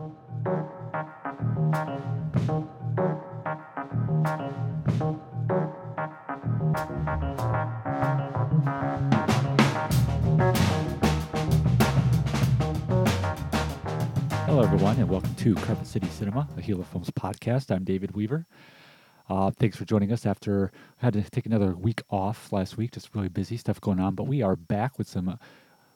Hello, everyone, and welcome to Carpet City Cinema, a Hilo Films podcast. I'm David Weaver. Uh, thanks for joining us after I had to take another week off last week, just really busy stuff going on. But we are back with some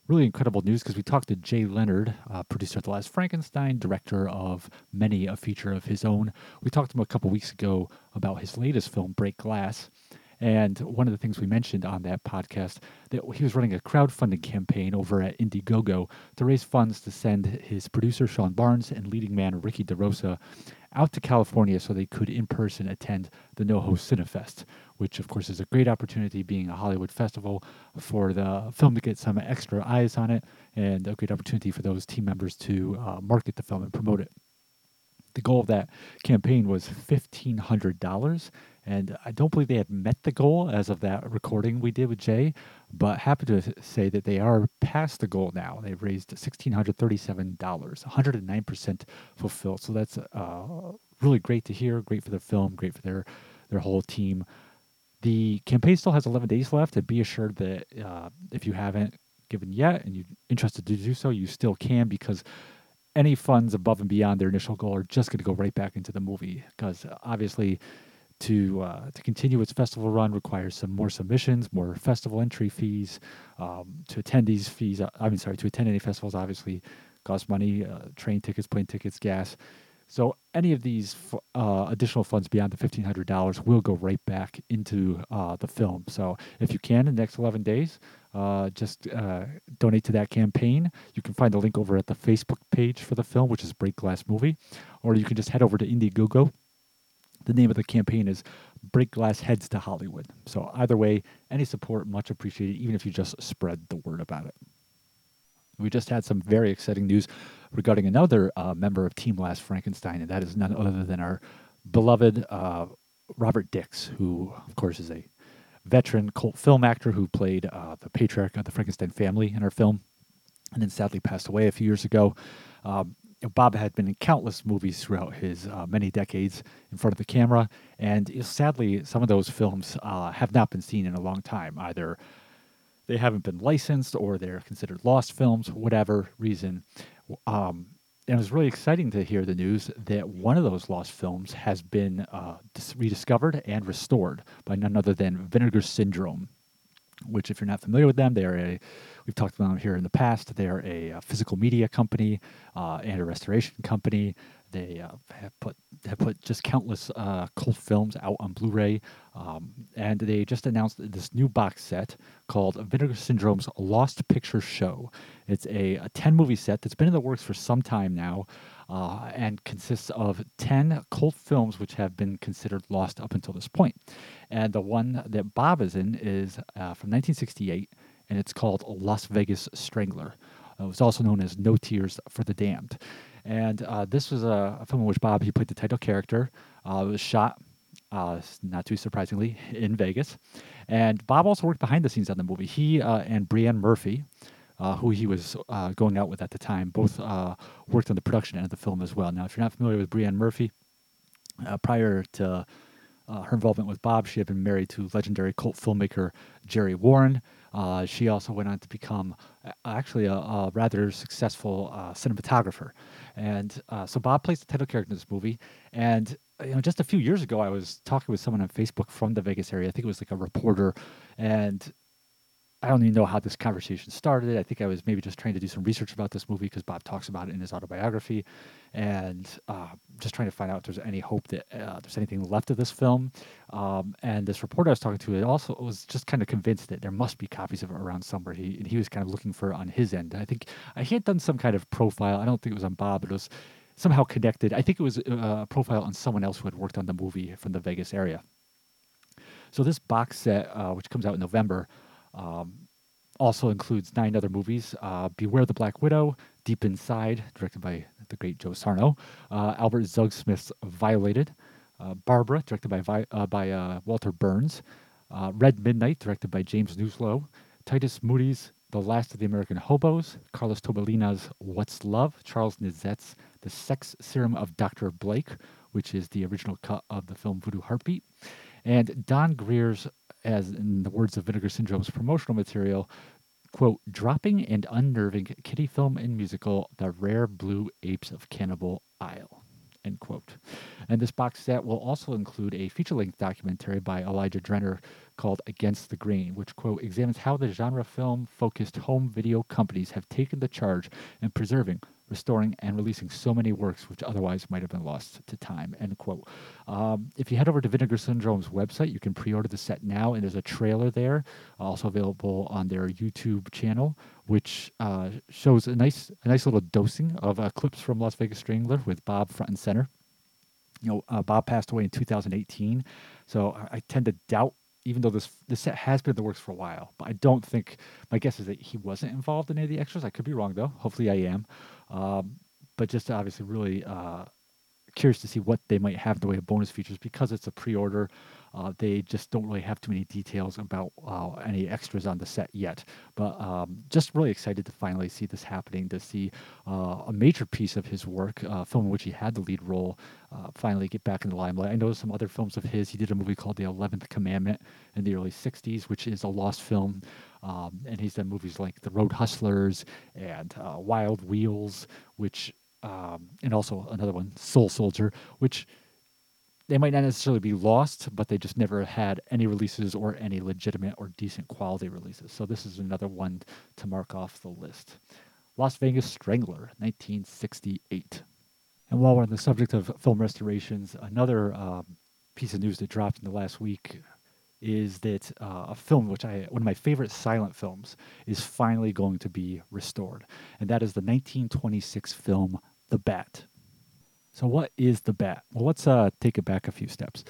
really incredible news because we talked to Jay Leonard, uh, producer of The Last Frankenstein, director of many a feature of his own. We talked to him a couple weeks ago about his latest film, Break Glass. And one of the things we mentioned on that podcast that he was running a crowdfunding campaign over at Indiegogo to raise funds to send his producer Sean Barnes and leading man Ricky DeRosa out to California so they could in person attend the NoHo Cinefest, which of course is a great opportunity being a Hollywood festival for the film to get some extra eyes on it and a great opportunity for those team members to uh, market the film and promote it. The goal of that campaign was $1,500 and I don't believe they had met the goal as of that recording we did with Jay, but happy to say that they are past the goal now. They've raised $1,637, 109% fulfilled. So that's uh, really great to hear. Great for the film, great for their, their whole team. The campaign still has 11 days left, and be assured that uh, if you haven't given yet and you're interested to do so, you still can because any funds above and beyond their initial goal are just going to go right back into the movie because obviously to uh, to continue its festival run requires some more submissions, more festival entry fees. Um, to attend fees, uh, I mean, sorry, to attend any festivals obviously costs money: uh, train tickets, plane tickets, gas. So any of these uh, additional funds beyond the fifteen hundred dollars will go right back into uh, the film. So if you can in the next eleven days, uh, just donate to that campaign. You can find the link over at the Facebook page for the film, which is Break Glass Movie, or you can just head over to Indiegogo the name of the campaign is Break Glass Heads to Hollywood. So, either way, any support much appreciated, even if you just spread the word about it. We just had some very exciting news regarding another uh, member of Team Last Frankenstein, and that is none other than our beloved uh, Robert Dix, who, of course, is a veteran cult film actor who played uh, the patriarch of the Frankenstein family in our film, and then sadly passed away a few years ago. Um, Bob had been in countless movies throughout his uh, many decades in front of the camera, and sadly, some of those films uh, have not been seen in a long time. Either they haven't been licensed or they're considered lost films, whatever reason. Um, and it was really exciting to hear the news that one of those lost films has been uh, rediscovered and restored by none other than Vinegar Syndrome, which, if you're not familiar with them, they are a We've talked about them here in the past. They're a, a uh, physical media company uh, and a restoration company. They uh, have put have put just countless uh, cult films out on Blu-ray, um, and they just announced this new box set called Vinegar Syndrome's Lost Picture Show. It's a, a ten movie set that's been in the works for some time now. Uh, and consists of 10 cult films which have been considered lost up until this point. And the one that Bob is in is uh, from 1968 and it's called Las Vegas Strangler. Uh, it was also known as No Tears for the Damned. And uh, this was a, a, film in which Bob he played the title character. Uh, it was shot, uh, not too surprisingly, in Vegas. And Bob also worked behind the scenes on the movie. He uh, and Brianne Murphy, uh, who he was going out with at the time, both worked on the production end of the film as well. Now, if you're not familiar with Brianne Murphy, prior to her involvement with Bob, she had been married to legendary cult filmmaker Jerry Warren. Uh, she also went on to become actually a, a rather successful uh, cinematographer. And uh, so Bob plays the title character in this movie. And you know, just a few years ago, I was talking with someone on Facebook from the Vegas area. I think it was like a reporter, and I don't even know how this conversation started. I think I was maybe just trying to do some research about this movie because Bob talks about it in his autobiography, and uh, just trying to find out if there's any hope that uh, there's anything left of this film. Um, and this reporter I was talking to also was just kind of convinced that there must be copies of it around somewhere. He and he was kind of looking for on his end. I think uh, he had done some kind of profile. I don't think it was on Bob, but it was somehow connected. I think it was uh, a profile on someone else who had worked on the movie from the Vegas area. So this box set, uh, which comes out in November. Um, also includes nine other movies uh, Beware the Black Widow, Deep Inside, directed by the great Joe Sarno, uh, Albert Zugsmith's Violated, uh, Barbara, directed by, Vi- uh, by uh, Walter Burns, uh, Red Midnight, directed by James Newslow, Titus Moody's The Last of the American Hobos, Carlos Tobalina's What's Love, Charles Nizet's The Sex Serum of Dr. Blake, which is the original cut of the film Voodoo Heartbeat, and Don Greer's, as in the words of Vinegar Syndrome's promotional material, quote, dropping and unnerving kitty film and musical, The Rare Blue Apes of Cannibal Isle. End quote. And this box set will also include a feature length documentary by Elijah Drenner called Against the Grain, which, quote, examines how the genre film focused home video companies have taken the charge in preserving, restoring, and releasing so many works which otherwise might have been lost to time, end quote. Um, if you head over to Vinegar Syndrome's website, you can pre order the set now, and there's a trailer there, also available on their YouTube channel which uh, shows a nice a nice little dosing of uh, clips from Las Vegas Strangler with Bob front and center. You know, uh, Bob passed away in 2018, so I, I, tend to doubt, even though this this set has been in the works for a while, but I don't think my guess is that he wasn't involved in any of the extras. I could be wrong though. Hopefully, I am. Um, but just obviously, really uh, curious to see what they might have in the way of bonus features because it's a pre-order. Uh, they just don't really have too many details about uh, any extras on the set yet. But um, just really excited to finally see this happening, to see uh, a major piece of his work, uh, film in which he had the lead role, uh, finally get back in the limelight. I know some other films of his. He did a movie called The Eleventh Commandment in the early 60s, which is a lost film. Um, and he's done movies like The Road Hustlers and uh, Wild Wheels, which um, and also another one, Soul Soldier, which they might not necessarily be lost, but they just never had any releases or any legitimate or decent quality releases. So this is another one to mark off the list. Las Vegas Strangler, 1968. And while we're on the subject of film restorations, another um, piece of news that dropped in the last week is that uh, a film, which I one of my favorite silent films, is finally going to be restored, and that is the 1926 film The Bat. So, what is the bat? Well, let's uh, take it back a few steps.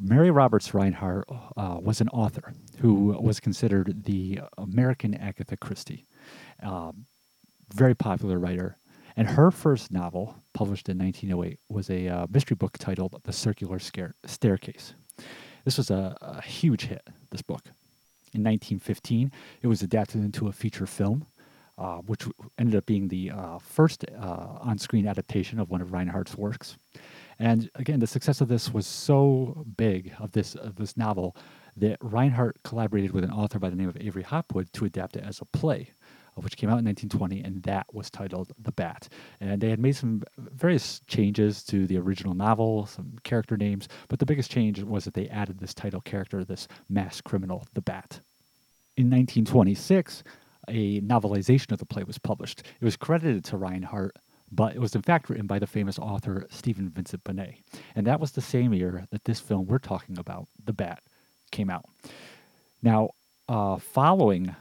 Mary Roberts Rinehart uh, was an author who was considered the American Agatha Christie. Um, very popular writer. And her first novel, published in 1908, was a uh, mystery book titled The Circular Scare- Staircase. This was a, a huge hit, this book. In 1915, it was adapted into a feature film uh, which ended up being the uh, first uh, on screen adaptation of one of Rinehart's works. And again, the success of this was so big of this of this novel that Rinehart collaborated with an author by the name of Avery Hopwood to adapt it as a play, which came out in 1920, and that was titled The Bat. And they had made some various changes to the original novel, some character names, but the biggest change was that they added this title character, this mass criminal, The Bat. In 1926, a novelization of the play was published. It was credited to Rinehart but it was in fact written by the famous author Stephen Vincent Benet. And that was the same year that this film we're talking about, The Bat, came out. Now, uh, following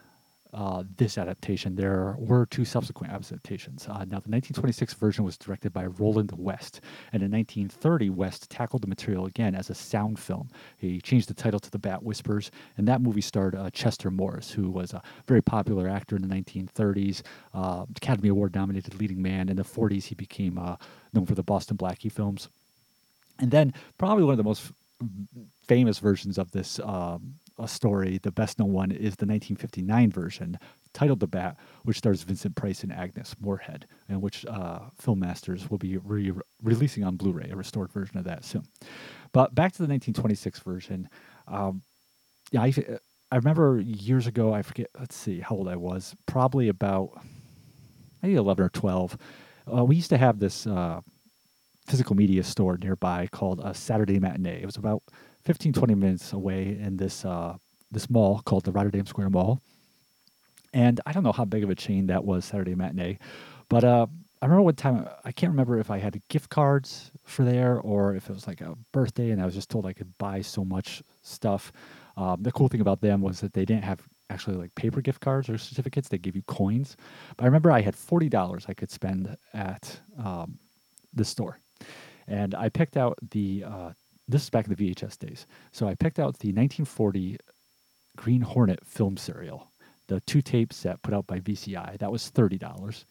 uh, this adaptation. There were two subsequent adaptations. Uh, now, the 1926 version was directed by Roland West, and in 1930, West tackled the material again as a sound film. He changed the title to The Bat Whispers, and that movie starred uh, Chester Morris, who was a very popular actor in the 1930s, uh, Academy Award nominated leading man. In the 40s, he became uh, known for the Boston Blackie films. And then, probably one of the most famous versions of this um, a story. The best known one is the 1959 version titled The Bat, which stars Vincent Price and Agnes Moorehead, and which uh, Film Masters will be re- releasing on Blu ray, a restored version of that soon. But back to the 1926 version. Um, yeah, I, I remember years ago, I forget, let's see how old I was, probably about maybe 11 or 12. Uh, we used to have this uh, physical media store nearby called a Saturday Matinee. It was about 15, 20 minutes away in this uh, this mall called the Rotterdam Square Mall. And I don't know how big of a chain that was Saturday matinee, but uh, I remember one time I can't remember if I had gift cards for there or if it was like a birthday and I was just told I could buy so much stuff. Um, the cool thing about them was that they didn't have actually like paper gift cards or certificates; they gave you coins. But I remember I had forty dollars I could spend at um, the store, and I picked out the uh, this is back in the VHS days. So I picked out the 1940 Green Hornet film serial, the two tape set put out by VCI. That was $30.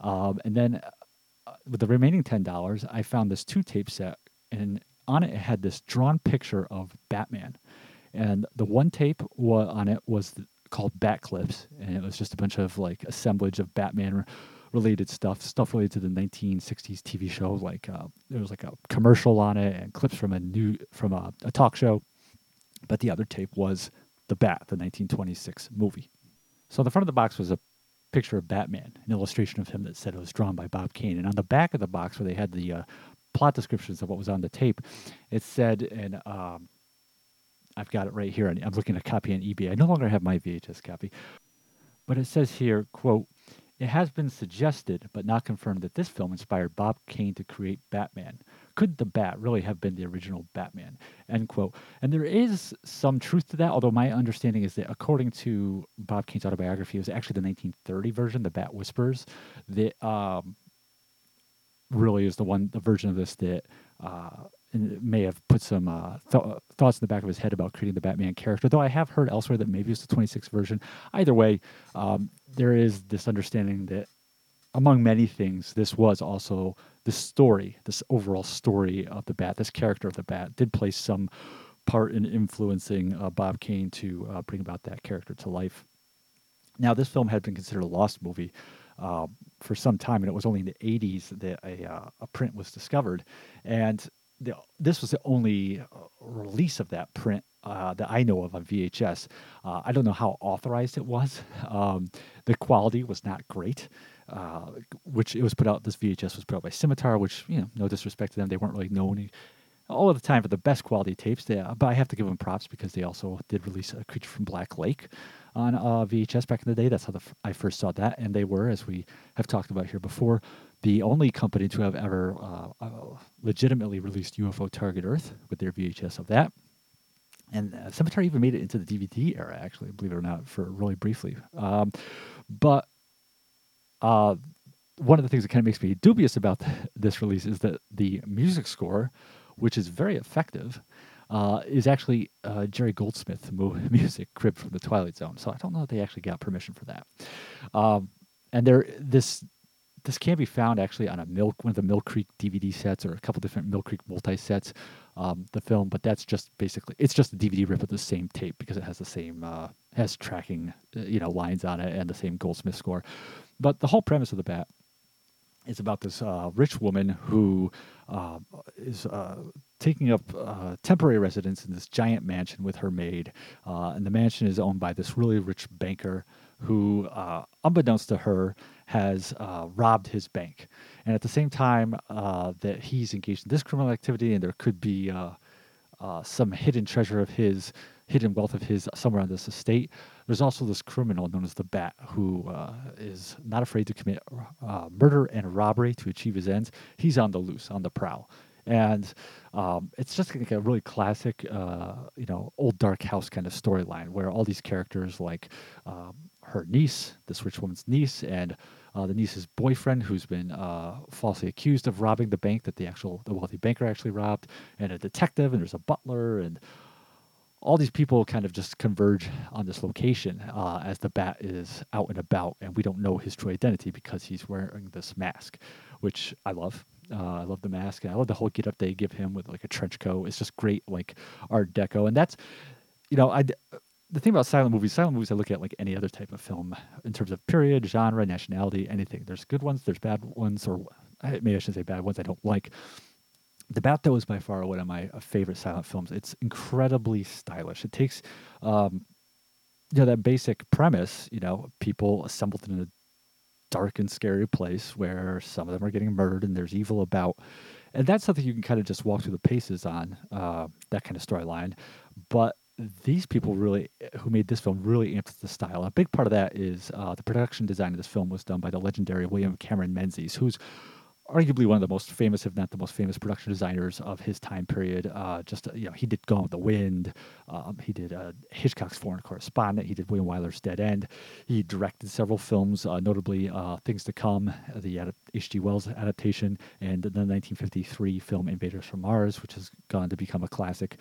Um, and then uh, with the remaining $10, I found this two tape set, and on it, it had this drawn picture of Batman. And the one tape wa- on it was called Bat Clips, and it was just a bunch of like assemblage of Batman related stuff, stuff related to the 1960s TV show. Like uh, there was like a commercial on it and clips from a new from a, a talk show. But the other tape was the Bat, the 1926 movie. So the front of the box was a picture of Batman, an illustration of him that said it was drawn by Bob Kane. And on the back of the box, where they had the uh, plot descriptions of what was on the tape, it said, and um, I've got it right here. I'm looking at a copy on eBay. I no longer have my VHS copy, but it says here, quote, it has been suggested, but not confirmed, that this film inspired Bob Kane to create Batman. Could the Bat really have been the original Batman? End quote. And there is some truth to that, although my understanding is that according to Bob Kane's autobiography, it was actually the 1930 version, the Bat Whispers, that um, really is the one, the version of this that uh, may have put some uh, th- thoughts in the back of his head about creating the Batman character. Though I have heard elsewhere that maybe it's the 26th version. Either way, um, there is this understanding that, among many things, this was also the story, this overall story of the Bat, this character of the Bat, did play some part in influencing uh, Bob Kane to uh, bring about that character to life. Now, this film had been considered a lost movie uh, for some time, and it was only in the 80s that a, uh, a print was discovered. And the, this was the only uh, release of that print uh, that I know of on VHS. Uh, I don't know how authorized it was. Um, the quality was not great, uh, which it was put out. This VHS was put out by Scimitar, which you know, no disrespect to them, they weren't really known all of the time for the best quality tapes. They, but I have to give them props because they also did release a Creature from Black Lake on uh, VHS back in the day. That's how the I first saw that, and they were, as we have talked about here before, the only company to have ever uh, uh, legitimately released UFO Target Earth with their VHS of that. And uh, Scimitar even made it into the DVD era, actually, believe it or not, for really briefly. Um, but uh, one of the things that kind of makes me dubious about this release is that the music score, which is very effective, uh, is actually uh, Jerry Goldsmith music cribbed from the Twilight Zone. So I don't know if they actually got permission for that. Um, and there, this this can be found actually on a milk one of the Mill Creek DVD sets or a couple different Mill Creek multi sets. Um, the film, but that's just basically it's just a DVD rip of the same tape because it has the same uh, has tracking uh, you know lines on it and the same Goldsmith score. But the whole premise of the bat is about this uh, rich woman who uh, is uh, taking up uh, temporary residence in this giant mansion with her maid. Uh, and the mansion is owned by this really rich banker who, uh, unbeknownst to her, has robbed his bank. And at the same time that he's engaged in this criminal activity, and there could be some hidden treasure of his, hidden wealth of his somewhere on this estate, there's also this criminal known as the Bat who uh, is not afraid to commit uh, murder and robbery to achieve his ends. He's on the loose, on the prowl. And um, it's just like a really classic, uh, you know, old dark house kind of storyline where all these characters, like um, her niece, this rich woman's niece, and uh, the niece's boyfriend, who's been uh, falsely accused of robbing the bank that the actual the wealthy banker actually robbed, and a detective, and there's a butler, and all these people kind of just converge on this location uh, as the bat is out and about, and we don't know his true identity because he's wearing this mask, which I love. Uh, I love the mask. and I love the whole get up they give him with like a trench coat. It's just great, like Art Deco, and that's, you know, I. The thing about silent movies, silent movies, I look at like any other type of film in terms of period, genre, nationality, anything. There's good ones, there's bad ones, or maybe I shouldn't say bad ones I don't like the Bat, though, is by far one of my uh, favorite silent films. It's incredibly stylish. It takes, um, you know, that basic premise, you know, people assembled in a dark and scary place where some of them are getting murdered and there's evil about. And that's something you can kind of just walk through the paces on, uh, that kind of storyline. But these people really, who made this film, really amped the style. A big part of that is uh, the production design of this film was done by the legendary William Cameron Menzies, who's arguably one of the most famous, if not the most famous, production designers of his time period. Uh, just you know, he did Gone with the Wind. Um, he did uh, Hitchcock's Foreign Correspondent. He did William Wyler's Dead End. He directed several films, uh, notably uh, Things to Come, the H.G. Wells adaptation, and the 1953 film Invaders from Mars, which has gone to become a classic.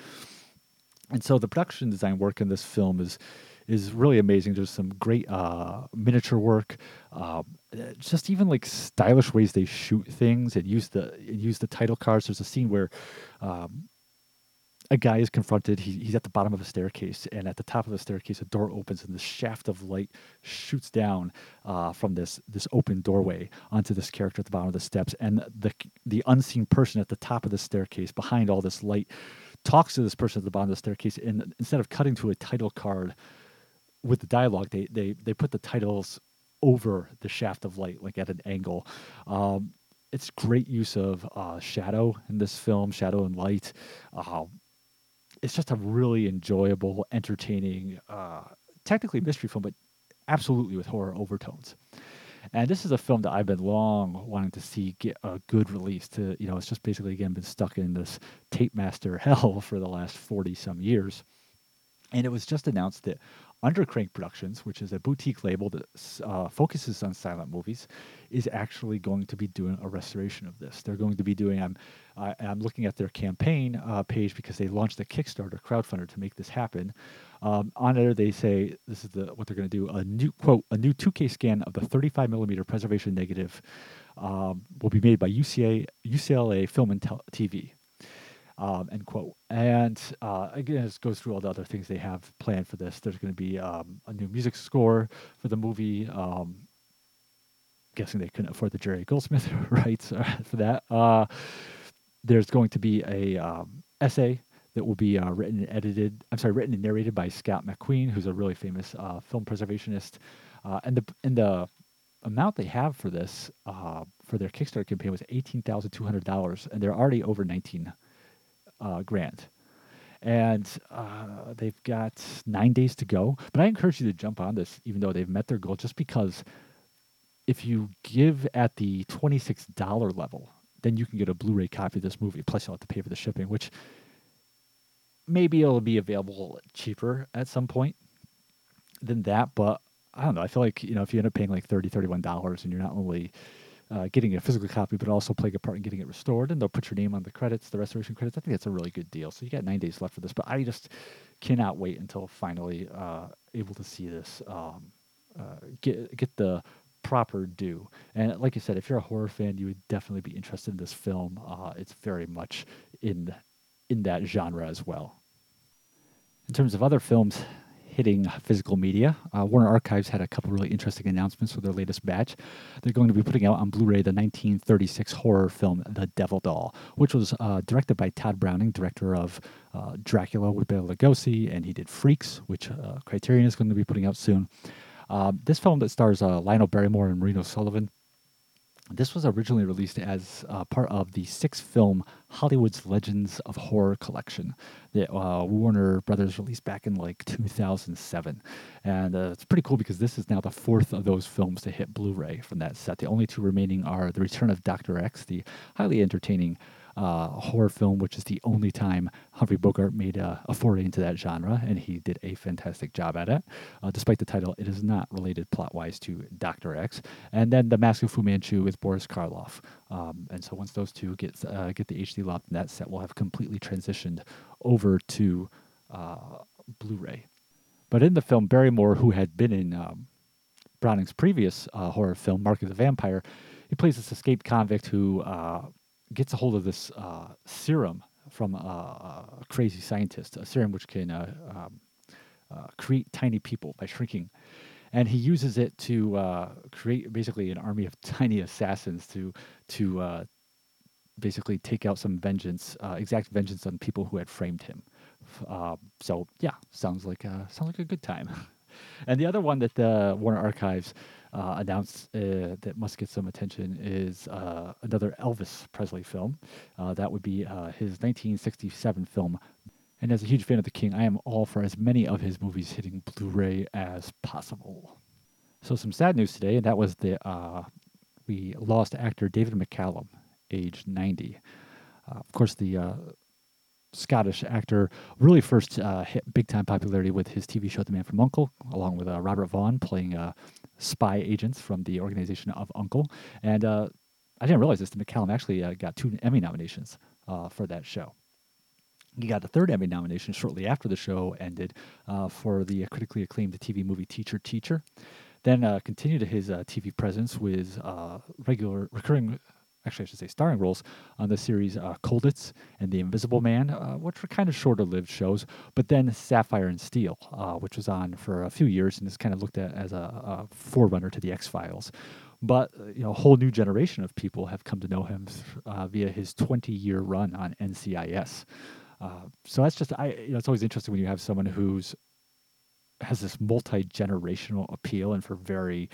And so the production design work in this film is is really amazing. There's some great uh, miniature work, uh, just even like stylish ways they shoot things and use the use the title cards. There's a scene where um, a guy is confronted. He, he's at the bottom of a staircase, and at the top of the staircase, a door opens, and the shaft of light shoots down uh, from this this open doorway onto this character at the bottom of the steps. And the the unseen person at the top of the staircase, behind all this light, talks to this person at the bottom of the staircase. And instead of cutting to a title card with the dialogue, they they they put the titles over the shaft of light, like at an angle. Um, it's great use of uh, shadow in this film, shadow and light. Uh, it's just a really enjoyable, entertaining, uh, technically mystery film, but absolutely with horror overtones. And this is a film that I've been long wanting to see get a good release. To you know, it's just basically again been stuck in this tape master hell for the last forty some years. And it was just announced that Undercrank Productions, which is a boutique label that uh, focuses on silent movies, is actually going to be doing a restoration of this. They're going to be doing. I'm, I, am looking at their campaign uh, page because they launched a Kickstarter crowdfunder to make this happen. Um, on there, they say this is the what they're going to do. A new quote: a new 2K scan of the 35 millimeter preservation negative um, will be made by UCA, UCLA Film and TV um, end quote. And uh, again, it goes through all the other things they have planned for this. There's going to be um, a new music score for the movie. Um, guessing they couldn't afford the Jerry Goldsmith rights uh, for that. Uh, there's going to be a um, essay that will be uh, written and edited. I'm sorry, written and narrated by Scott MacQueen, who's a really famous uh, film preservationist. Uh, and the and the amount they have for this for their Kickstarter campaign was eighteen thousand two hundred dollars, and they're already over nineteen uh, grant. And uh, they've got nine days to go. But I encourage you to jump on this, even though they've met their goal, just because if you give at the $26 level, then you can get a Blu ray copy of this movie. Plus, you'll have to pay for the shipping, which maybe it'll be available cheaper at some point than that. But I don't know. I feel like, you know, if you end up paying like $30, $31 and you're not only uh, getting a physical copy, but also playing a part in getting it restored. And they'll put your name on the credits, the restoration credits. I think that's a really good deal. So you got nine days left for this, but I just cannot wait until finally uh, able to see this um, uh, get get the proper due. And like I said, if you're a horror fan, you would definitely be interested in this film. Uh, it's very much in in that genre as well. In terms of other films hitting physical media. Uh, Warner Archives had a couple really interesting announcements for their latest batch. They're going to be putting out on Blu ray the 1936 horror film The Devil Doll, which was uh, directed by Tod Browning, director of uh, Dracula with Bela Lugosi, and he did Freaks, which uh, Criterion is going to be putting out soon. Uh, this film that stars uh, Lionel Barrymore and Maureen O'Sullivan this was originally released as uh, part of the six film Hollywood's Legends of Horror collection that uh, Warner Brothers released back in like 2007. And uh, it's pretty cool because this is now the fourth of those films to hit Blu ray from that set. The only two remaining are The Return of Dr. X, the highly entertaining uh, horror film, which is the only time Humphrey Bogart made a, a, foray into that genre, and he did a fantastic job at it. Uh, despite the title, it is not related plot wise to Doctor X. And then The Mask of Fu Manchu with Boris Karloff. Um, and so once those two get uh, get the HD locked, that set will have completely transitioned over to uh, Blu-ray. But in the film, Barrymore, who had been in um, Browning's previous uh, horror film, Mark of the Vampire, he plays this escaped convict who uh, gets a hold of this uh, serum from a, a, crazy scientist, a serum which can uh, um, uh, create tiny people by shrinking. And he uses it to uh, create basically an army of tiny assassins to to basically take out some vengeance, exact vengeance on people who had framed him. so yeah, sounds like sounds like a good time. and the other one that the Warner Archives uh, announced uh, that must get some attention is uh, another Elvis Presley film. Uh, that would be uh, his 1967 film. And as a huge fan of the King, I am all for as many of his movies hitting Blu-ray as possible. So some sad news today, and that was that uh, we lost actor David McCallum, age 90. of course, the Scottish actor, really first uh, hit big time popularity with his TV show The Man from Uncle, along with uh, Robert Vaughn playing uh, spy agents from the organization of Uncle. And uh, I didn't realize this, but McCallum actually uh, got two Emmy nominations uh, for that show. He got a third Emmy nomination shortly after the show ended for the critically acclaimed TV movie Teacher Teacher. Then continued his TV presence with regular recurring actually, I should say starring roles on the series uh, Colditz and The Invisible Man, uh, which were kind of shorter lived shows. But then Sapphire and Steel, uh, which was on for a few years and is kind of looked at as a, a forerunner to The X Files. But uh, you know, a whole new generation of people have come to know him uh, via his 20 year run on NCIS. Uh, so that's just I. You know, it's always interesting when you have someone who's has this multi generational appeal and for very,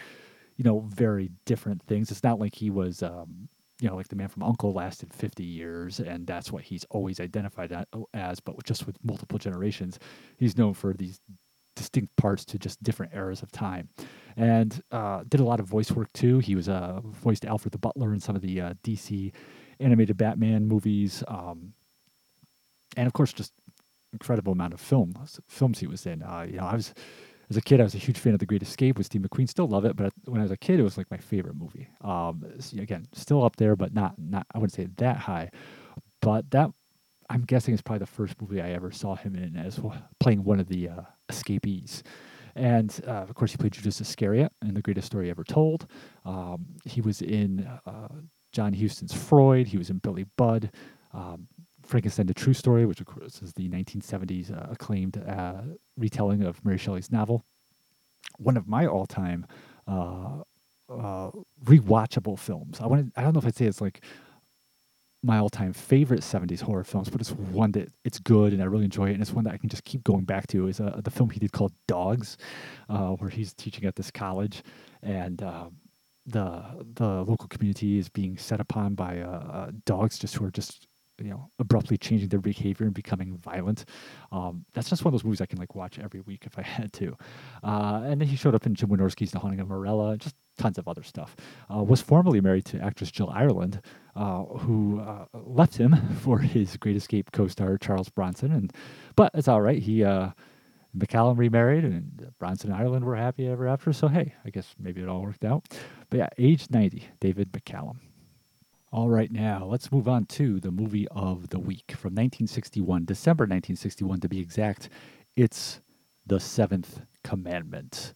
you know, very different things. It's not like he was, um, you know, like the man from Uncle lasted 50 years and that's what he's always identified as, but just with multiple generations, he's known for these distinct parts to just different eras of time. And uh, did a lot of voice work too. He was uh, voiced Alfred the Butler in some of the uh, DC animated Batman movies. Um, and of course, just incredible amount of films films he was in. Uh, you know, I was as a kid, I was a huge fan of The Great Escape with Steve McQueen. Still love it, but when I was a kid, it was like my favorite movie. Um, so again, still up there, but not not I wouldn't say that high. But that I'm guessing is probably the first movie I ever saw him in as playing one of the uh, escapees. And uh, of course, he played Judas Iscariot in The Greatest Story Ever Told. Um, he was in uh, John Huston's Freud. He was in Billy Budd. Um, Frankenstein: The True Story, which of course is the 1970s uh, acclaimed uh, retelling of Mary Shelley's novel. One of my all-time uh, uh rewatchable films. I want I don't know if I'd say it's like my all-time favorite 70s horror films, but it's one that it's good and I really enjoy it, and it's one that I can just keep going back to. Is uh, the film he did called Dogs, uh, where he's teaching at this college, and the the local community is being set upon by dogs just who are just you know abruptly changing their behavior and becoming violent. Um, that's just one of those movies I can like watch every week if I had to. Uh, and then he showed up in Jim Wynorski's The Haunting of Morella, just tons of other stuff. Uh, was formerly married to actress Jill Ireland, uh, who uh, left him for his Great Escape co-star Charles Bronson, and but it's all right. He uh, McCallum remarried, and Bronson and Ireland were happy ever after. So hey, I guess maybe it all worked out. But yeah, age ninety, David McCallum. All right, now let's move on to the movie of the week from 1961, December 1961 to be exact. It's The Seventh Commandment.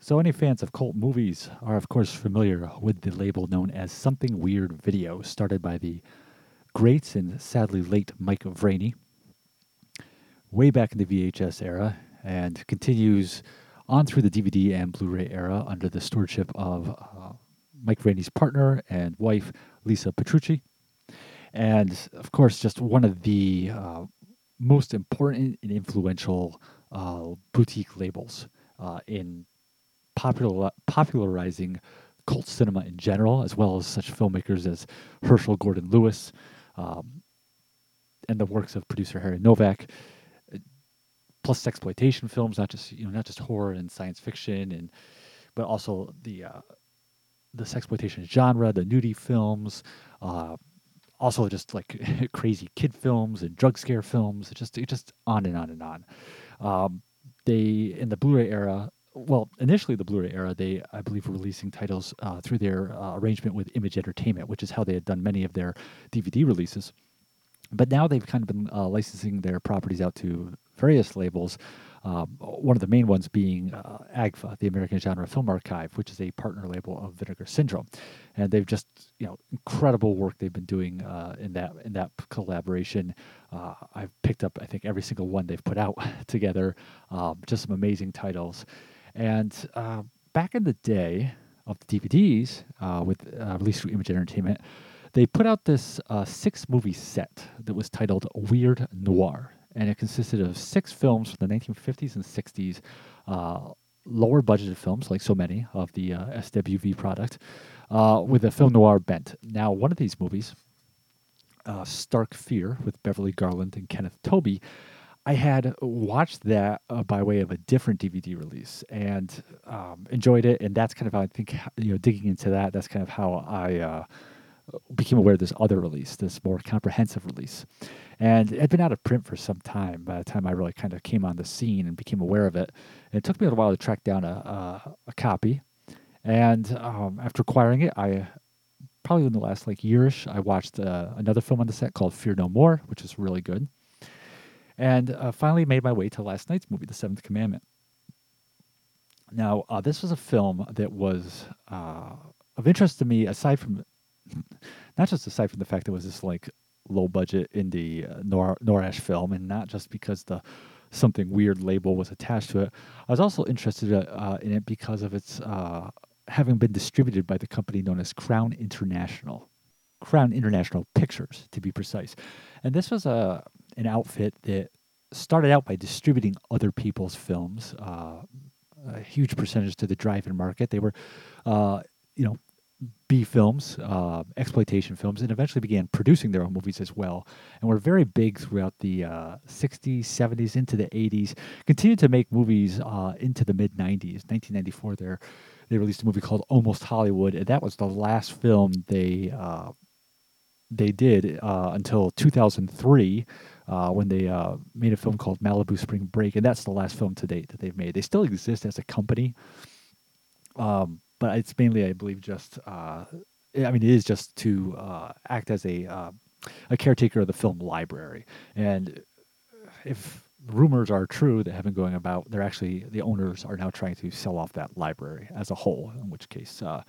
So, any fans of cult movies are, of course, familiar with the label known as Something Weird Video, started by the great and sadly late Mike Vraney way back in the VHS era and continues on through the DVD and Blu ray era under the stewardship of uh, Mike Vraney's partner and wife, Lisa Petrucci. And of course, just one of the uh, most important and influential uh, boutique labels uh, in popular, popularizing cult cinema in general, as well as such filmmakers as Herschel Gordon Lewis um, and the works of producer Harry Novak, plus exploitation films, not just you know not just horror and science fiction, and but also the uh, this exploitation genre, the nudie films, uh, also just like crazy kid films and drug scare films, It just it just on and on and on. Um, they in the Blu-ray era, well, initially the Blu-ray era, they I believe were releasing titles uh, through their uh, arrangement with Image Entertainment, which is how they had done many of their DVD releases. But now they've kind of been uh, licensing their properties out to various labels. Um, one of the main ones being uh, AGFA, the American Genre Film Archive, which is a partner label of Vinegar Syndrome, and they've just you know incredible work they've been doing uh, in that in that collaboration. Uh, I've picked up I think every single one they've put out together, um, just some amazing titles. And uh, back in the day of the DVDs, uh, with uh, released through Image Entertainment, they put out this six movie set that was titled Weird Noir and it consisted of six films from the 1950s and 60s, uh, lower budgeted films, like so many of the uh, SWV product, uh, with a film noir bent. Now, one of these movies, uh, Stark Fear, with Beverly Garland and Kenneth Tobey, I had watched that uh, by way of a different DVD release and um, enjoyed it, and that's kind of how I think you know digging into that. That's kind of how I uh, became aware of this other release, this more comprehensive release. And it had been out of print for some time by the time I really kind of came on the scene and became aware of it. And it took me a little while to track down a, a, a copy. And um, after acquiring it, I probably in the last like yearish, I watched uh, another film on the set called Fear No More, which is really good. And uh, finally made my way to last night's movie, The Seventh Commandment. Now, uh, this was a film that was uh, of interest to me, aside from not just aside from the fact that it was this like low budget indie uh, Nor Norash film, and not just because the something weird label was attached to it. I was also interested uh, in it because of its uh, having been distributed by the company known as Crown International, Crown International Pictures to be precise. And this was a an outfit that started out by distributing other people's films. Uh, a huge percentage to the drive-in market. They were, uh, you know, B films, uh, exploitation films, and eventually began producing their own movies as well. And were very big throughout the uh, 60s, 70s, into the 80s. Continued to make movies uh, into the mid 90s. 1994, they they released a movie called Almost Hollywood, and that was the last film they uh, they did uh, until 2003. Uh, when they made a film called Malibu Spring Break, and that's the last film to date that they've made. They still exist as a company, um, but it's mainly, I believe, just uh, I mean, it is just to uh, act as a uh, a caretaker of the film library. And if rumors are true that have been going about, they're actually the owners are now trying to sell off that library as a whole. In which case, uh,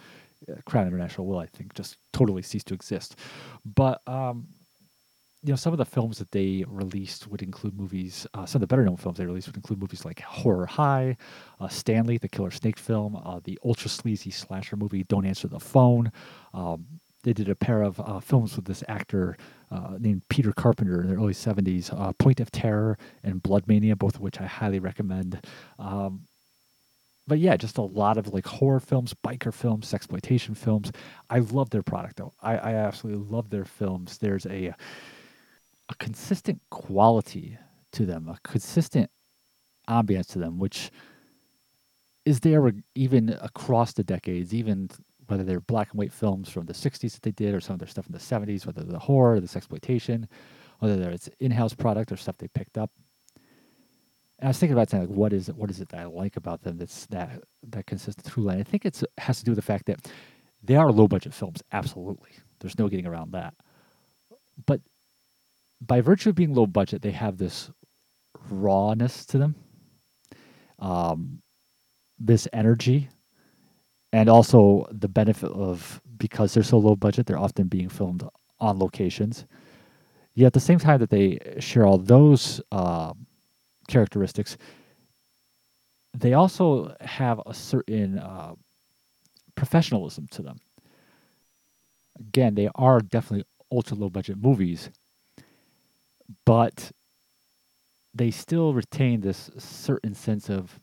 Crown International will, I think, just totally cease to exist. But um, you know, some of the films that they released would include movies. Uh, some of the better known films they released would include movies like Horror High, uh, Stanley, the Killer Snake film, uh, the ultra sleazy slasher movie Don't Answer the Phone. Um, they did a pair of uh, films with this actor uh, named Peter Carpenter in the early 70s uh, Point of Terror and Blood Mania, both of which I highly recommend. Um, but yeah, just a lot of like horror films, biker films, exploitation films. I love their product though. I, I absolutely love their films. There's a a consistent quality to them, a consistent ambience to them, which is there even across the decades, even whether they're black and white films from the 60s that they did or some of their stuff in the 70s, whether the horror, this exploitation, whether it's in-house product or stuff they picked up. And I was thinking about saying like, what is it? What is it that I like about them? That's that that consistent through line. I think it has to do with the fact that they are low budget films. Absolutely, there's no getting around that. But by virtue of being low budget, they have this rawness to them, um, this energy, and also the benefit of because they're so low budget, they're often being filmed on locations. Yet at the same time that they share all those uh, characteristics, they also have a certain uh, professionalism to them. Again, they are definitely ultra low budget movies, but they still retain this certain sense of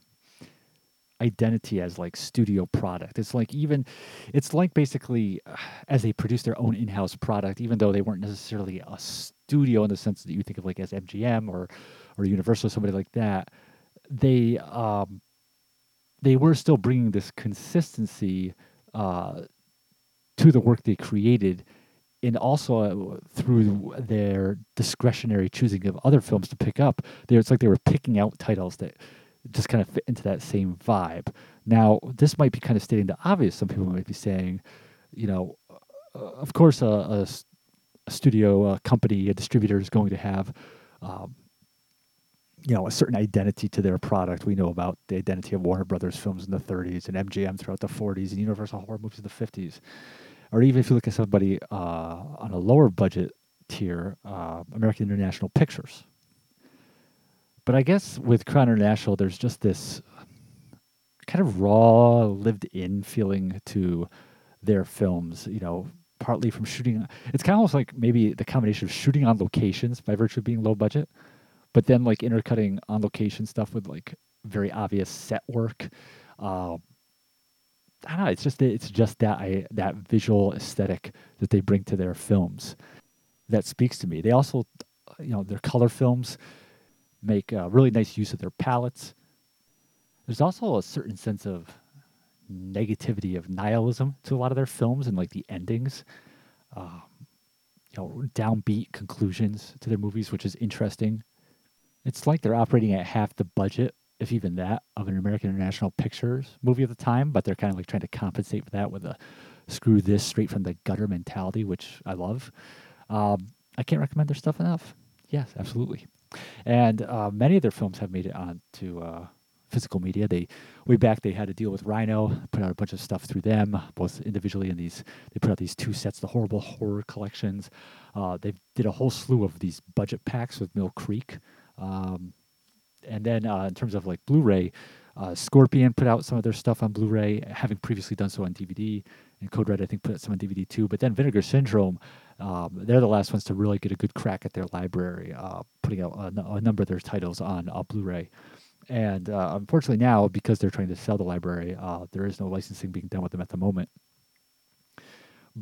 identity as like studio product. It's like even it's like basically uh, as they produce their own in-house product even though they weren't necessarily a studio in the sense that you think of like as MGM or or Universal or somebody like that. They um they were still bringing this consistency uh to the work they created and also uh, through their discretionary choosing of other films to pick up, they, it's like they were picking out titles that just kind of fit into that same vibe. Now, this might be kind of stating the obvious. Some people might be saying, you know, uh, of course, a, a, a studio, a company, a distributor is going to have, um, you know, a certain identity to their product. We know about the identity of Warner Brothers films in the 30s and MGM throughout the 40s and Universal horror movies in the 50s or even if you look at somebody uh, on a lower budget tier, uh, American International Pictures. But I guess with Crown International, there's just this kind of raw, lived-in feeling to their films. You know, partly from shooting. It's kind of almost like maybe the combination of shooting on locations by virtue of being low budget, but then like intercutting on location stuff with like very obvious set work. Uh, I don't know. It's just it's just that I, that visual aesthetic that they bring to their films that speaks to me. They also, you know, their color films make uh, really nice use of their palettes. There's also a certain sense of negativity of nihilism to a lot of their films and like the endings. Um, you know, downbeat conclusions to their movies, which is interesting. It's like they're operating at half the budget if even that, of an American International Pictures movie at the time, but they're kind of like trying to compensate for that with a screw this straight from the gutter mentality, which I love. Um, I can't recommend their stuff enough. Yes, absolutely. And uh, many of their films have made it onto uh, physical media. They way back they had a deal with Rhino, put out a bunch of stuff through them, both individually and these. They put out these two sets, the horrible horror collections. Uh, they did a whole slew of these budget packs with Mill Creek, um, and then uh, in terms of like Blu-ray, uh, Scorpion put out some of their stuff on Blu-ray, having previously done so on DVD, and Code Red I think put out some on DVD too. But then Vinegar Syndrome, um, they're the last ones to really get a good crack at their library, uh, putting out a, a, number of their titles on uh, Blu-ray. And uh, unfortunately now, because they're trying to sell the library, uh, there is no licensing being done with them at the moment.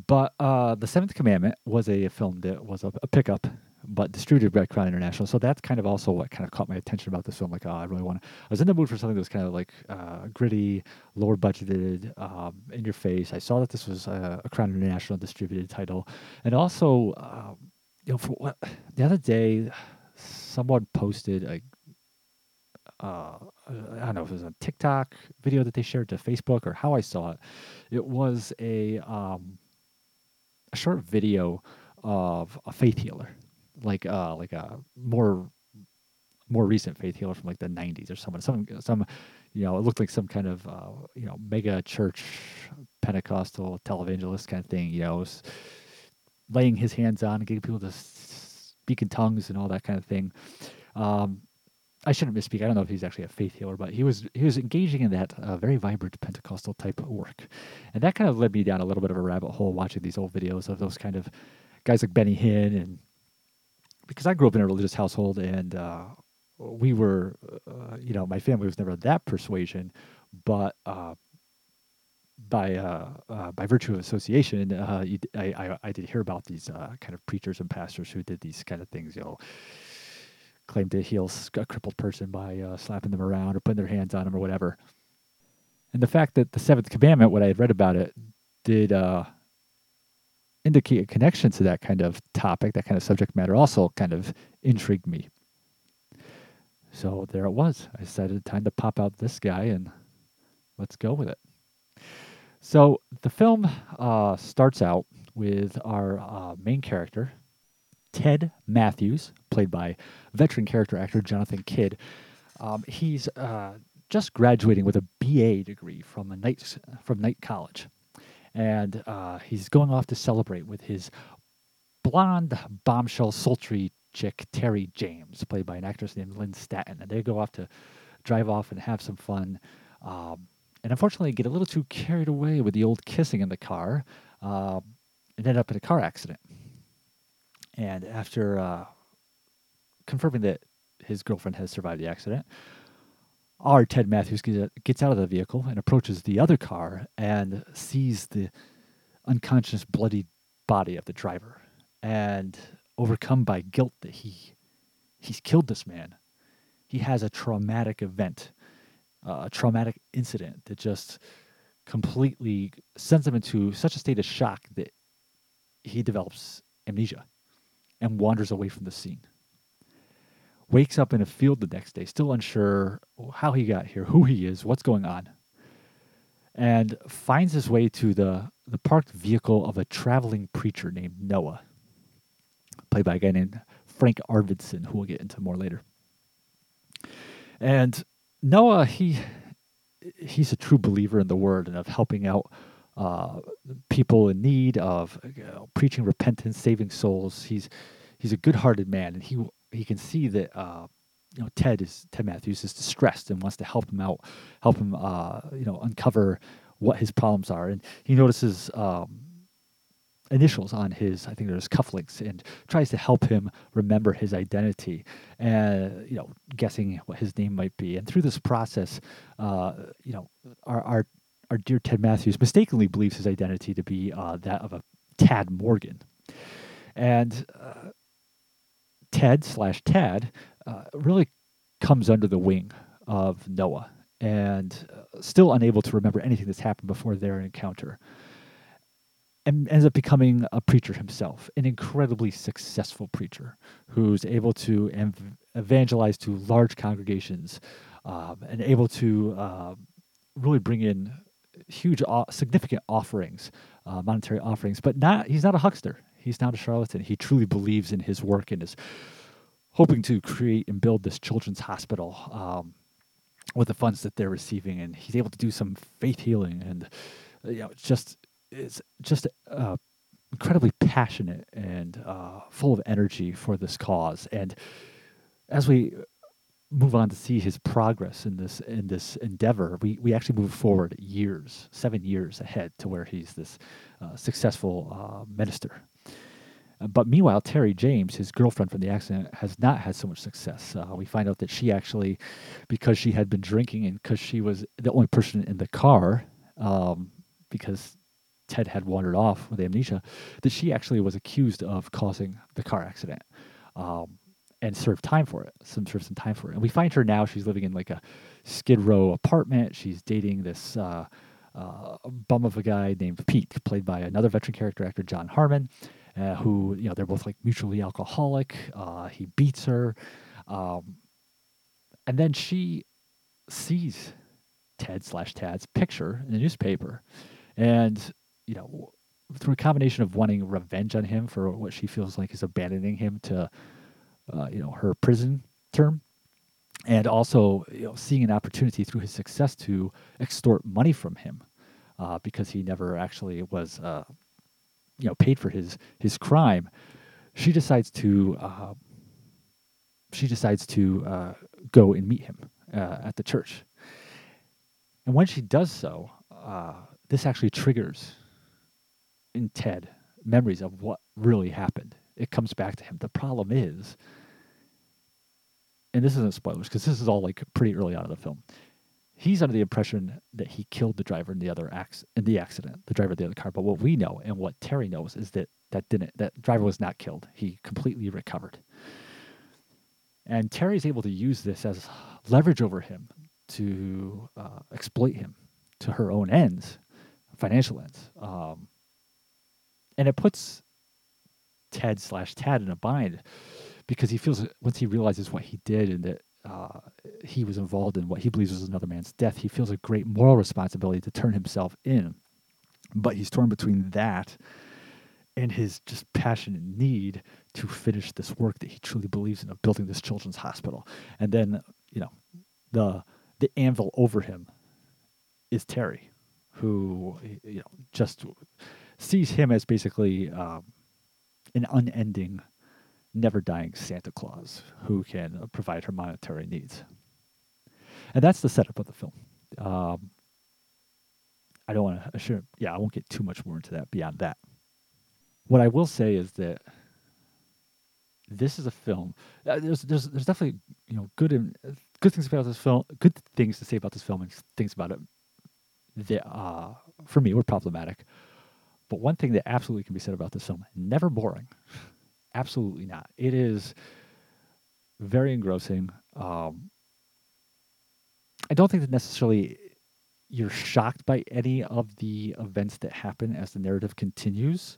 But uh, the Seventh Commandment was a film that was a, a pickup but distributed by Crown International. So that's kind of also what kind of caught my attention about this film. Like, oh, I really want to. I was in the mood for something that was kind of like uh, gritty, lower budgeted, um, in your face. I saw that this was a, a Crown International distributed title, and also, um, you know, for what the other day, someone posted a. Uh, I don't know if it was a TikTok video that they shared to Facebook or how I saw it. It was a um, a short video of a faith healer like uh like a more more recent faith healer from like the 90s or someone some some you know it looked like some kind of uh, you know mega church pentecostal televangelist kind of thing you know laying his hands on and getting people to speak in tongues and all that kind of thing um, I shouldn't misspeak. I don't know if he's actually a faith healer, but he was he was engaging in that uh, very vibrant Pentecostal type work, and that kind of led me down a little bit of a rabbit hole watching these old videos of those kind of guys like Benny Hinn and because I grew up in a religious household and uh, we were, uh, you know, my family was never that persuasion, but uh, by uh, uh, by virtue of association, uh, you, I, I, I did hear about these kind of preachers and pastors who did these kind of things, you know, claim to heal a crippled person by slapping them around or putting their hands on them or whatever. And the fact that the seventh commandment, what I had read about it, did indicate a connection to that kind of topic, that kind of subject matter, also kind of intrigued me. So there it was. I decided time to pop out this guy and let's go with it. So the film uh, starts out with our uh, main character, Ted Matthews, played by veteran character actor Jonathan Kidd. Um, he's uh, just graduating with a BA degree from a Knight from Knight College and uh, he's going off to celebrate with his blonde, bombshell, sultry chick, Terry James, played by an actress named Lynn Staton. And they go off to drive off and have some fun. Um, and unfortunately, get a little too carried away with the old kissing in the car um, and end up in a car accident. And after uh, confirming that his girlfriend has survived the accident, our Ted Matthews gets out of the vehicle and approaches the other car and sees the unconscious, bloody body of the driver. And overcome by guilt that he he's killed this man, he has a traumatic event, uh, a traumatic incident that just completely sends him into such a state of shock that he develops amnesia and wanders away from the scene wakes up in a field the next day, still unsure how he got here, who he is, what's going on, and finds his way to the, the parked vehicle of a traveling preacher named Noah, played by a guy named Frank Arvidson, who we'll get into more later. And Noah, he he's a true believer in the word and of helping out uh, people in need, of you know, preaching repentance, saving souls. He's he's a good-hearted man, and he he can see that uh, you know Ted is Ted Matthews is distressed and wants to help him out, help him uh, you know uncover what his problems are, and he notices um, initials on his I think there's cufflinks and tries to help him remember his identity and you know guessing what his name might be, and through this process, uh, you know our, our our dear Ted Matthews mistakenly believes his identity to be uh, that of a Tad Morgan, and uh, Ted slash Tad uh, really comes under the wing of Noah and uh, still unable to remember anything that's happened before their encounter. And ends up becoming a preacher himself, an incredibly successful preacher who's able to ev- evangelize to large congregations um, and able to uh, really bring in huge, significant offerings, uh, monetary offerings. But not he's not a huckster. He's not a charlatan. He truly believes in his work and is hoping to create and build this children's hospital um, with the funds that they're receiving, and he's able to do some faith healing, and uh, you know, just it's just uh, incredibly passionate and uh, full of energy for this cause. And as we move on to see his progress in this in this endeavor, we we actually move forward years, seven years ahead to where he's this uh, successful uh, minister. But meanwhile, Terry James, his girlfriend from the accident, has not had so much success. Uh, we find out that she actually, because she had been drinking and because she was the only person in the car, um, because Ted had wandered off with amnesia, that she actually was accused of causing the car accident. Um, and served time for it. Some served some time for it. And we find her now. She's living in like a Skid Row apartment. She's dating this uh, uh, bum of a guy named Pete, played by another veteran character actor, John Harmon, uh, who you know they're both like mutually alcoholic. Uh, he beats her, um, and then she sees Ted slash Tad's picture in the newspaper, and you know through a combination of wanting revenge on him for what she feels like is abandoning him to uh, you know her prison term, and also you know seeing an opportunity through his success to extort money from him uh, because he never actually was uh, you know paid for his his crime. She decides to uh, she decides to uh, go and meet him uh, at the church, and when she does so, this actually triggers in Ted memories of what really happened. It comes back to him. The problem is and this isn't spoilers because this is all like pretty early on in the film. He's under the impression that he killed the driver in the other ac- in the accident, the driver of the other car. But what we know and what Terry knows is that that didn't that driver was not killed. He completely recovered. And Terry's able to use this as leverage over him to uh, exploit him to her own ends, financial ends. Um, and it puts Ted slash Tad in a bind because he feels once he realizes what he did and that uh, he was involved in what he believes was another man's death, he feels a great moral responsibility to turn himself in. But he's torn between that and his just passionate need to finish this work that he truly believes in of building this children's hospital. And then, you know, the the anvil over him is Terry, who you know just sees him as basically um, an unending never dying Santa Claus who can provide her monetary needs. And that's the setup of the film. Um, I don't want to assure, yeah, I won't get too much more into that beyond that. What I will say is that this is a film. Uh, there's, there's, there's definitely you know good and good things about this film, good things to say about this film, and things about it that uh, for me were problematic. But one thing that absolutely can be said about this film: never boring. Absolutely not. It is very engrossing. Um, I don't think that necessarily you're shocked by any of the events that happen as the narrative continues,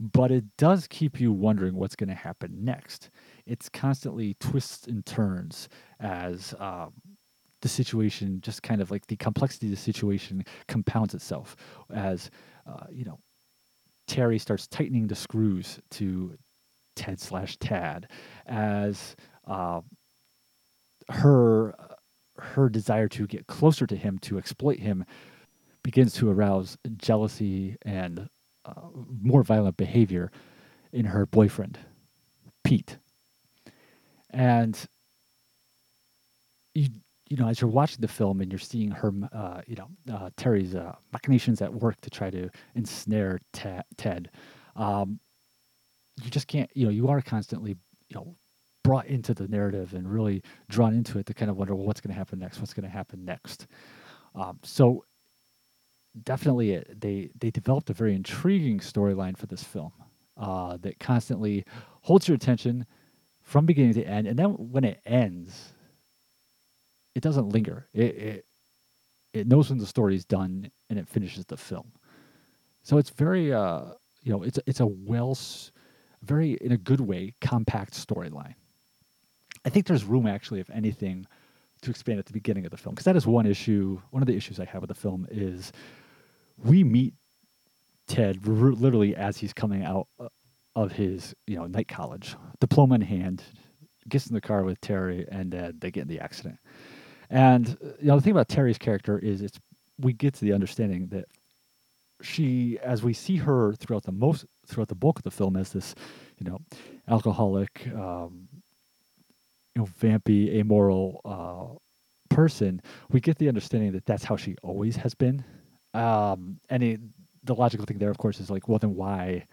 but it does keep you wondering what's going to happen next. It's constantly twists and turns as um, the situation, just kind of like the complexity of the situation, compounds itself as uh, you know Terry starts tightening the screws to Ted slash Tad as uh, her her desire to get closer to him to exploit him begins to arouse jealousy and uh, more violent behavior in her boyfriend Pete. And you you know, as you're watching the film and you're seeing her, uh, you know, uh, Terry's uh, machinations at work to try to ensnare Ted, um, you just can't, you know, you are constantly, you know, brought into the narrative and really drawn into it to kind of wonder well, what's going to happen next, what's going to happen next. Um, so definitely, it, uh, they they developed a very intriguing storyline for this film uh, that constantly holds your attention from beginning to end, and then when it ends it doesn't linger. It, it it knows when the story is done and it finishes the film. So it's very uh you know it's it's a well very in a good way compact storyline. I think there's room actually if anything to expand at the beginning of the film because that is one issue one of the issues I have with the film is we meet Ted r- literally as he's coming out uh, of his you know night college diploma in hand gets in the car with Terry and uh, they get in the accident And uh, you know, the thing about Terry's character is it's we get to the understanding that she, as we see her throughout the most throughout the bulk of the film, as this, you know, alcoholic, um, you know, vampy, amoral uh, person, we get the understanding that that's how she always has been. Um, and it, the logical thing there, of course, is like, well, then why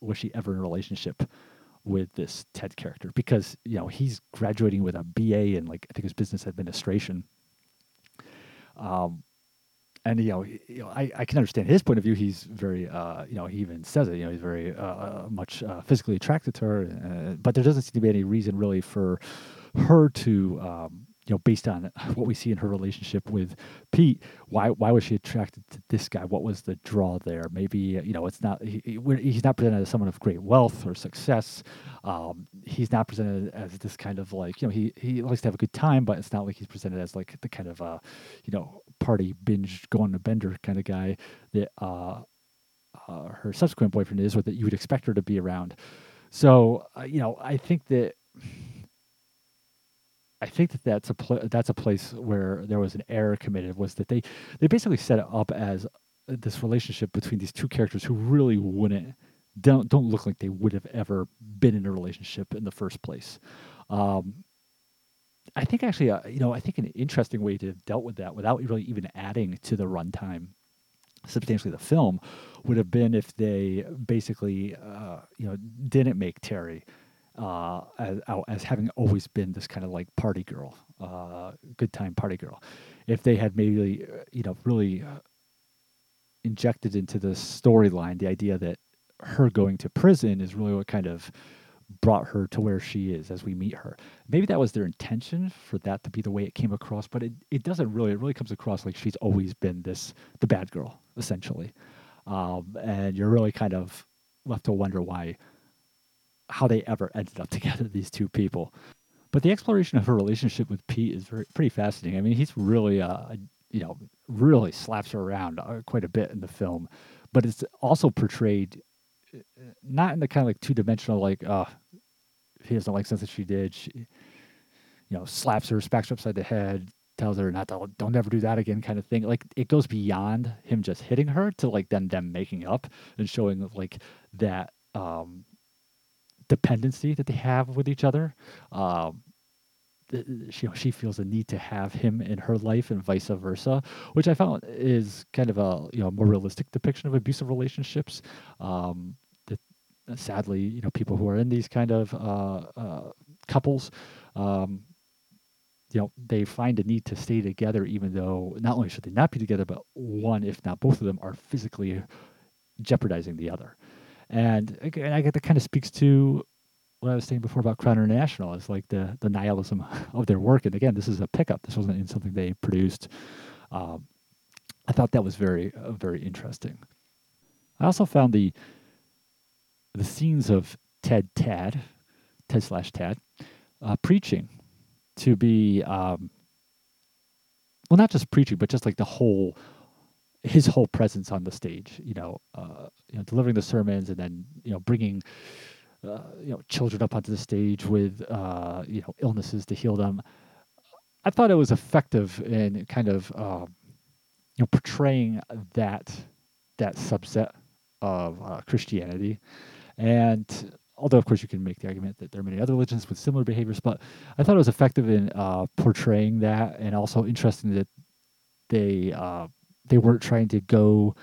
was she ever in a relationship with this Ted character? Because you know he's graduating with a BA in like I think it's business administration. Um, and you know, you know, I, I can understand his point of view. He's very, uh, you know, he even says it. You know, he's very uh, uh much uh, physically attracted to her, uh, but there doesn't seem to be any reason really for her to um, you know, based on what we see in her relationship with Pete, why why was she attracted to this guy? What was the draw there? Maybe you know, it's not he, he's not presented as someone of great wealth or success. Um, he's not presented as this kind of like you know he he likes to have a good time, but it's not like he's presented as like the kind of uh you know party binge going to bender kind of guy that uh, uh her subsequent boyfriend is, or that you would expect her to be around. So uh, you know, I think that I think that that's a pl- that's a place where there was an error committed was that they they basically set it up as uh, this relationship between these two characters who really wouldn't don't don't look like they would have ever been in a relationship in the first place. Um, I think actually, uh, you know, I think an interesting way to have dealt with that without really even adding to the runtime substantially the film would have been if they basically, uh, you know, didn't make Terry uh, as, as having always been this kind of like party girl, uh, good time party girl. If they had maybe, uh, you know, really uh, injected into the storyline the idea that her going to prison is really what kind of brought her to where she is as we meet her. Maybe that was their intention for that to be the way it came across, but it, it doesn't really. It really comes across like she's always been this the bad girl essentially, um, and you're really kind of left to wonder why how they ever ended up together, these two people. But the exploration of her relationship with Pete is very, pretty fascinating. I mean, he's really, uh, you know, really slaps her around uh, quite a bit in the film, but it's also portrayed uh, not in the kind of like two dimensional, like, uh, he doesn't like something she did. She, you know, slaps her, smacks her upside the head, tells her not to, don't ever do that again, kind of thing. Like, it goes beyond him just hitting her to like then them making up and showing like that, um, dependency that they have with each other. Um, she, she feels a need to have him in her life and vice versa, which I found is kind of a you know more realistic depiction of abusive relationships. Um, that sadly, you know, people who are in these kind of uh, uh, couples, um, you know, they find a need to stay together, even though not only should they not be together, but one, if not both of them, are physically jeopardizing the other. And again, I get that kind of speaks to what I was saying before about Crown International is like the the nihilism of their work. And again, this is a pickup. This wasn't in something they produced. Um, I thought that was very uh, very interesting. I also found the the scenes of Ted Tad, Ted slash Tad, uh, preaching to be um, well, not just preaching, but just like the whole his whole presence on the stage, you know, uh, you know, delivering the sermons and then you know bringing uh, you know children up onto the stage with uh, you know illnesses to heal them. I thought it was effective in kind of um, you know portraying that that subset of uh, Christianity, and although of course you can make the argument that there are many other religions with similar behaviors, but I thought it was effective in uh, portraying that, and also interesting that they uh, they weren't trying to go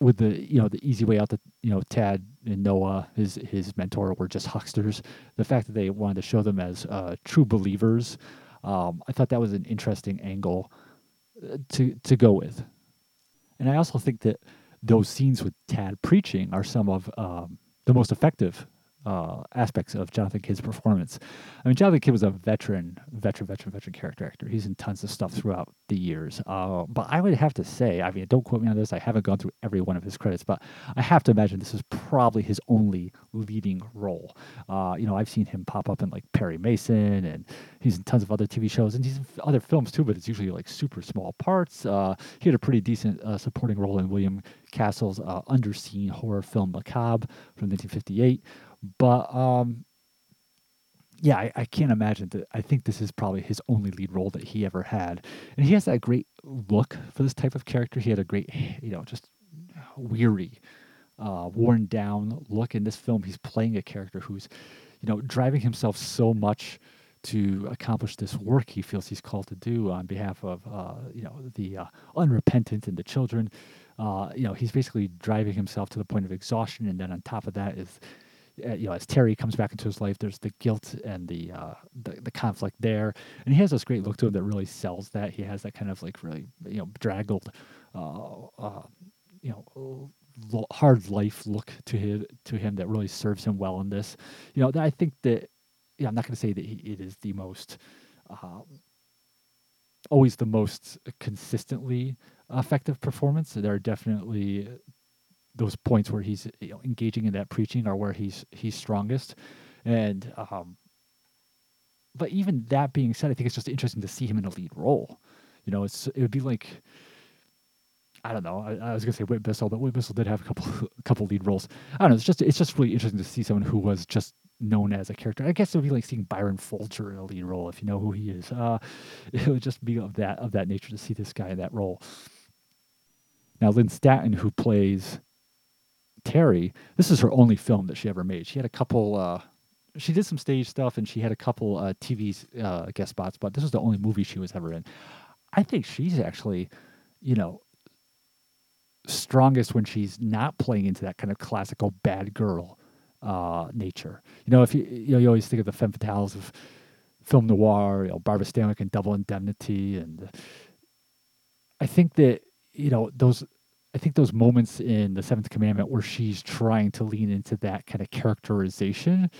with the you know the easy way out that you know Tad and Noah his his mentor were just hucksters. The fact that they wanted to show them as uh, true believers, um, I thought that was an interesting angle uh, to to go with. And I also think that those scenes with Tad preaching are some of um, the most effective uh, aspects of Jonathan Kidd's performance. I mean, Jonathan Kidd was a veteran, veteran, veteran, veteran character actor. He's in tons of stuff throughout the years. Uh, but I would have to say, I mean, don't quote me on this. I haven't gone through every one of his credits, but I have to imagine this is probably his only leading role. Uh, you know, I've seen him pop up in like Perry Mason, and he's in tons of other TV shows, and he's in other films too. But it's usually like super small parts. Uh, he had a pretty decent uh, supporting role in William Castle's uh, underseen horror film Macabre from 1958 but um, yeah, I, I can't imagine that. I think this is probably his only lead role that he ever had, and he has that great look for this type of character. He had a great, you know, just weary, uh, worn down look in this film. He's playing a character who's, you know, driving himself so much to accomplish this work he feels he's called to do on behalf of, uh, you know, the uh, unrepentant and the children. Uh, you know, he's basically driving himself to the point of exhaustion, and then on top of that is you know, as Terry comes back into his life, there's the guilt and the, uh, the the conflict there, and he has this great look to him that really sells that. He has that kind of like really you know draggled, uh, uh, you know, hard life look to him to him that really serves him well in this. You know, I think that yeah, I'm not going to say that he, it is the most. Um, always the most consistently effective performance. There are definitely those points where he's you know, engaging in that preaching are where he's he's strongest, and um, but even that being said, I think it's just interesting to see him in a lead role. You know, it's it would be like I don't know. I, I was gonna say Whit Bissell, but Whit Bissell did have a couple couple lead roles. I don't know. It's just it's just really interesting to see someone who was just known as a character. I guess it would be like seeing Byron Foulger in a lead role if you know who he is. Uh, it would just be of that of that nature to see this guy in that role. Now, Lynn Stanton, who plays Terry, this is her only film that she ever made. She had a couple. Uh, she did some stage stuff and she had a couple uh, TV uh, guest spots, but this was the only movie she was ever in. I think she's actually, you know, strongest when she's not playing into that kind of classical bad girl uh, nature. You know, if you you know you always think of the femme fatales of film noir, you know, Barbara Stanwyck and Double Indemnity, and I think that you know those I think those moments in the Seventh Commandment where she's trying to lean into that kind of characterization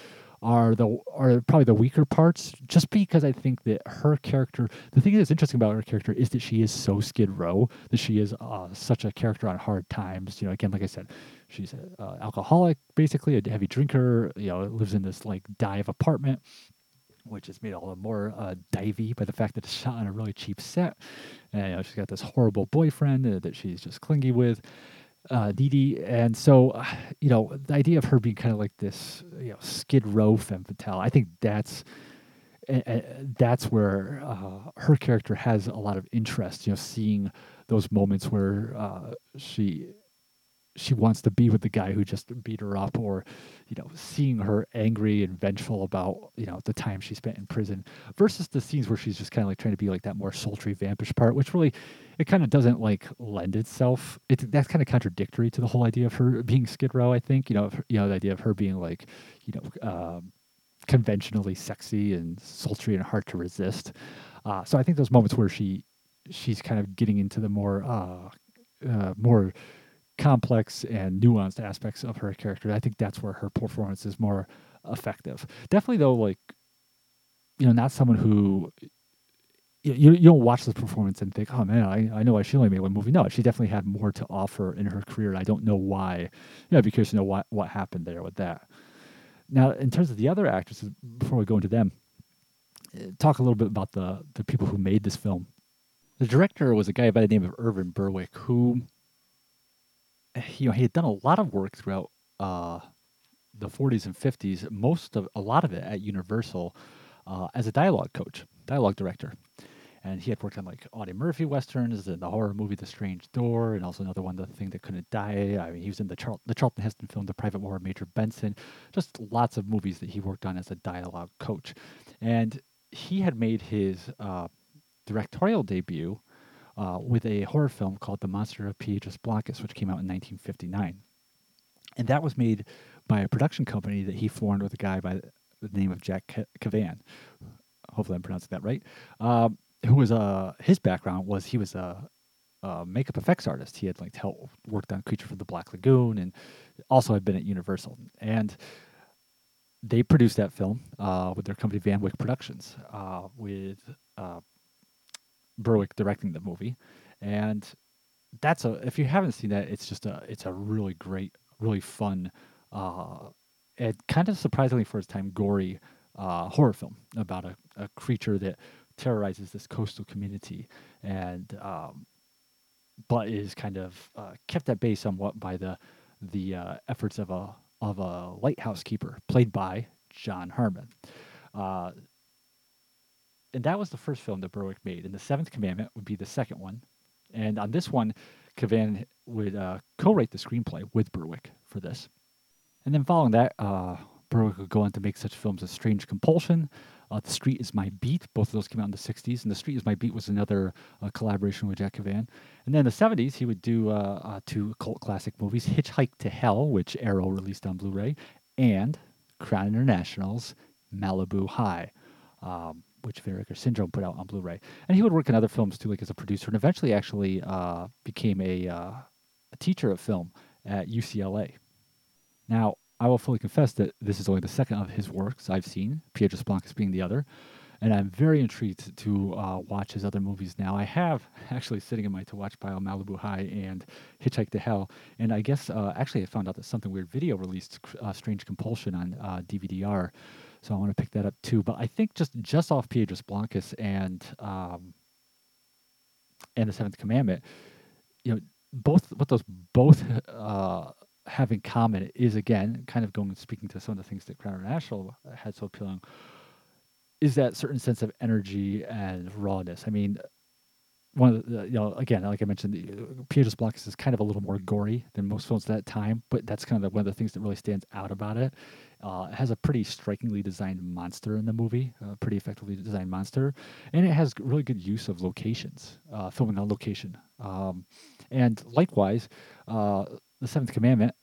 are the are probably the weaker parts. Just because I think that her character, the thing that's interesting about her character is that she is so Skid Row, that she is uh, such a character on hard times. You know, again, like I said, she's an uh, alcoholic, basically a heavy drinker. You know, lives in this like dive apartment which is made all the more uh, divey by the fact that it's shot on a really cheap set. And you know, she's got this horrible boyfriend uh, that she's just clingy with, uh, Dee Dee. And so, uh, you know, the idea of her being kind of like this, you know, Skid Row femme fatale, I think that's. Uh, that's where uh, her character has a lot of interest. You know, seeing those moments where uh, she she wants to be with the guy who just beat her up or you know seeing her angry and vengeful about you know the time she spent in prison versus the scenes where she's just kind of like trying to be like that more sultry vampish part which really it kind of doesn't like lend itself. It's that's kind of contradictory to the whole idea of her being skid row i think you know you know the idea of her being like you know um, conventionally sexy and sultry and hard to resist. Uh, so i think those moments where she she's kind of getting into the more uh, uh more complex and nuanced aspects of her character. I think that's where her performance is more effective. Definitely, though, like you know, not someone who you, you don't watch this performance and think, oh man, I, I know why she only made one movie. No, she definitely had more to offer in her career. And I don't know why. You know, I'd be curious to know what what happened there with that. Now, in terms of the other actresses, before we go into them, eh, talk a little bit about the the people who made this film. The director was a guy by the name of Irvin Berwick, who you know, he had done a lot of work throughout uh, the 40s and 50s, most of a lot of it at Universal uh, as a dialogue coach, dialogue director. And he had worked on like Audie Murphy westerns and the horror movie The Strange Door, and also another one, The Thing That Couldn't Die. I mean, he was in the, the Charlton Heston film, The Private War of Major Benson. Just lots of movies that he worked on as a dialogue coach. And he had made his uh, directorial debut uh, with a horror film called The Monster of Piedras Blancas, which came out in 1959. And that was made by a production company that he formed with a guy by the name of Jack Cavan. Hopefully, I'm pronouncing that right. Um, who was uh, his background was he was a, a makeup effects artist. He had like helped, worked on Creature from the Black Lagoon and also had been at Universal. And they produced that film uh, with their company Van Wyck Productions uh, with uh, Berwick directing the movie, and that's a if you haven't seen that, it's just a it's a really great, really fun, uh, and kind of surprisingly for its time gory uh, horror film about a, a creature that terrorizes this coastal community and um, but is kind of uh, kept at bay somewhat by the the uh, efforts of a of a lighthouse keeper played by John Harmon. Uh, and that was the first film that Berwick made. And The Seventh Commandment would be the second one. And on this one, Cavan would uh, co-write the screenplay with Berwick for this. And then following that, uh, Berwick would go on to make such films as Strange Compulsion, uh, The Street is My Beat. Both of those came out in the 60s. And The Street is My Beat was another uh, collaboration with Jack Cavan. And then in the 70s, he would do uh, uh, two cult classic movies Hitchhike to Hell, which Arrow released on Blu ray, and Crown International's Malibu High. Um, which Vinegar Syndrome put out on Blu-ray, and he would work in other films too, like as a producer, and eventually actually uh, became a, uh, a teacher of film at UCLA. Now, I will fully confess that this is only the second of his works I've seen, Piedras Blancas being the other. And I'm very intrigued to uh, watch his other movies now. I have actually sitting in my to watch pile Malibu High and Hitchhike to Hell. And I guess uh, actually I found out that something weird video released uh, Strange Compulsion on uh, DVD-R. So I want to pick that up too. But I think just just off Piedras Blancas and um, and the Seventh Commandment, you know, both what those both uh, have in common is again kind of going and speaking to some of the things that Crown International had so appealing is that certain sense of energy and rawness. I mean, one of the, you know, again, like I mentioned, Piedras Blancas is kind of a little more gory than most films at that time, but that's kind of one of the things that really stands out about it. Uh, it has a pretty strikingly designed monster in the movie, a pretty effectively designed monster, and it has really good use of locations, uh, filming on location. Um, and likewise, uh, the Seventh Commandment,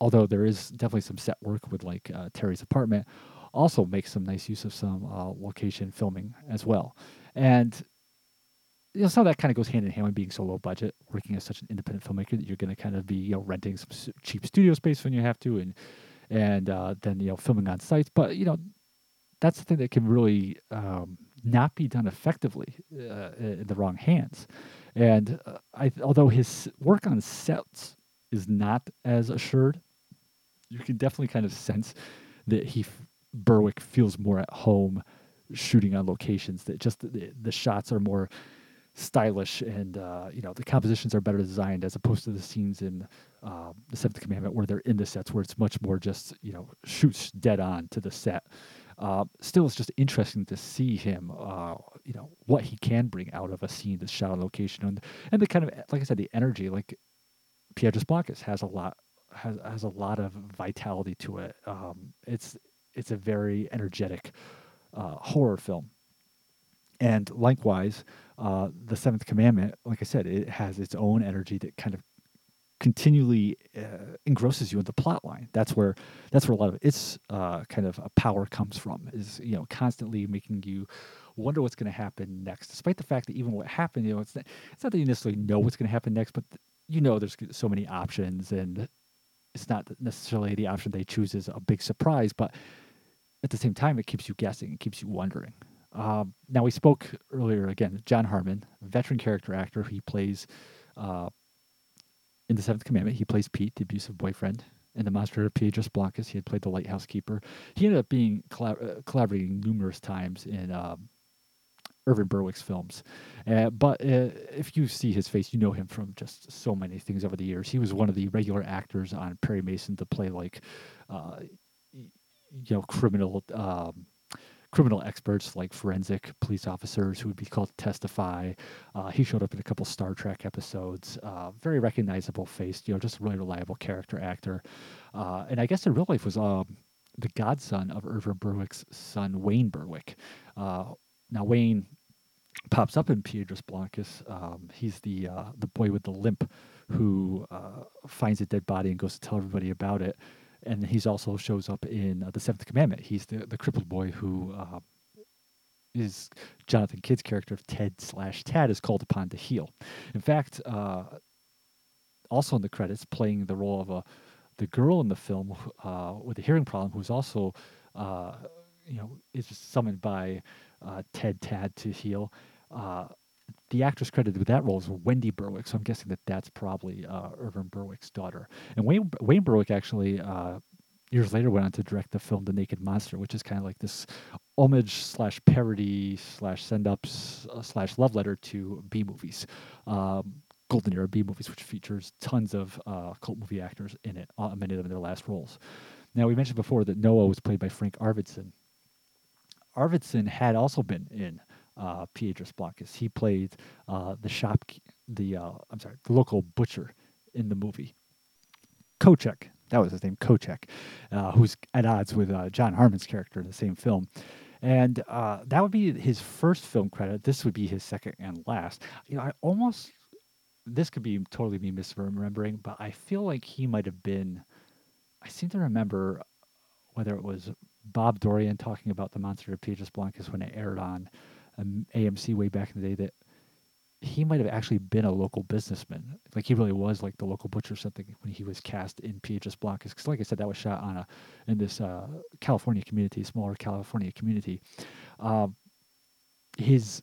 although there is definitely some set work with like uh, Terry's apartment, also makes some nice use of some uh, location filming as well. And you know, some of that kind of goes hand in hand with being so low budget, working as such an independent filmmaker that you're going to kind of be you know renting some cheap studio space when you have to, and and uh, then you know filming on sites. But you know that's the thing that can really um, not be done effectively uh, in the wrong hands. And uh, I, although his work on sets is not as assured, you can definitely kind of sense that he Berwick feels more at home shooting on locations. That just the, the shots are more stylish and uh, you know the compositions are better designed as opposed to the scenes in uh, the Seventh Commandment where they're in the sets where it's much more just you know shoots dead on to the set. Uh, still, it's just interesting to see him, uh, you know, what he can bring out of a scene that's shot on location, and and the kind of like I said, the energy. Like Piedras Blancas has a lot has has a lot of vitality to it. Um, it's it's a very energetic uh, horror film. And likewise, uh, the Seventh Commandment, like I said, it has its own energy that kind of continually uh, engrosses you in the plot line. That's where that's where a lot of its uh, kind of power comes from. Is you know constantly making you wonder what's going to happen next, despite the fact that even what happened, you know, it's not, it's not that you necessarily know what's going to happen next, but you know there's so many options, and it's not necessarily the option they choose is a big surprise, but at the same time, it keeps you guessing, it keeps you wondering. Um, now, we spoke earlier again, John Harmon, veteran character actor. He plays uh, in The Seventh Commandment, he plays Pete, the abusive boyfriend. In The Monster of Piedras Blancas, he had played the lighthouse keeper. He ended up being collab- uh, collaborating numerous times in um, Irvin Berwick's films. Uh, but uh, if you see his face, you know him from just so many things over the years. He was one of the regular actors on Perry Mason to play like uh, you know criminal um, criminal experts like forensic police officers who would be called to testify. Uh, he showed up in a couple Star Trek episodes. Uh, very recognizable face, you know, just a really reliable character actor. Uh, and I guess in real life was um, the godson of Irvin Berwick's son, Wayne Berwick. Uh, now Wayne pops up in Piedras Blancas. Um, he's the uh, the boy with the limp who uh, finds a dead body and goes to tell everybody about it and he's also shows up in uh, the Seventh Commandment. He's the the crippled boy who uh, is Jonathan Kidd's character of Ted slash Tad is called upon to heal. In fact, uh, also in the credits, playing the role of a the girl in the film uh, with a hearing problem, who's also uh, you know is summoned by uh, Ted Tad to heal the actress credited with that role is Wendy Berwick, so I'm guessing that that's probably uh, Irvin Berwick's daughter. And Wayne, Wayne Berwick actually uh, years later went on to direct the film The Naked Monster, which is kind of like this homage slash parody slash send ups uh, slash love letter to B movies. Um, Golden Era B movies, which features tons of uh, cult movie actors in it, uh, many of them in their last roles. Now, we mentioned before that Noah was played by Frank Arvidson. Arvidson had also been in uh, Piedras Blancas. He played uh, the shop, the uh, I'm sorry, the local butcher in the movie. Kochek, that was his name, Kochek, uh, who's at odds with uh, John Harmon's character in the same film. And uh, that would be his first film credit. This would be his second and last. You know, I almost this could be totally me misremembering, but I feel like he might have been. I seem to remember whether it was Bob Dorian talking about the Monster of Piedras Blancas when it aired on um, AMC way back in the day that he might have actually been a local businessman. Like he really was like the local butcher or something when he was cast in Piedras Blancas. Because like I said, that was shot on a in this uh, California community, smaller California community. Um, his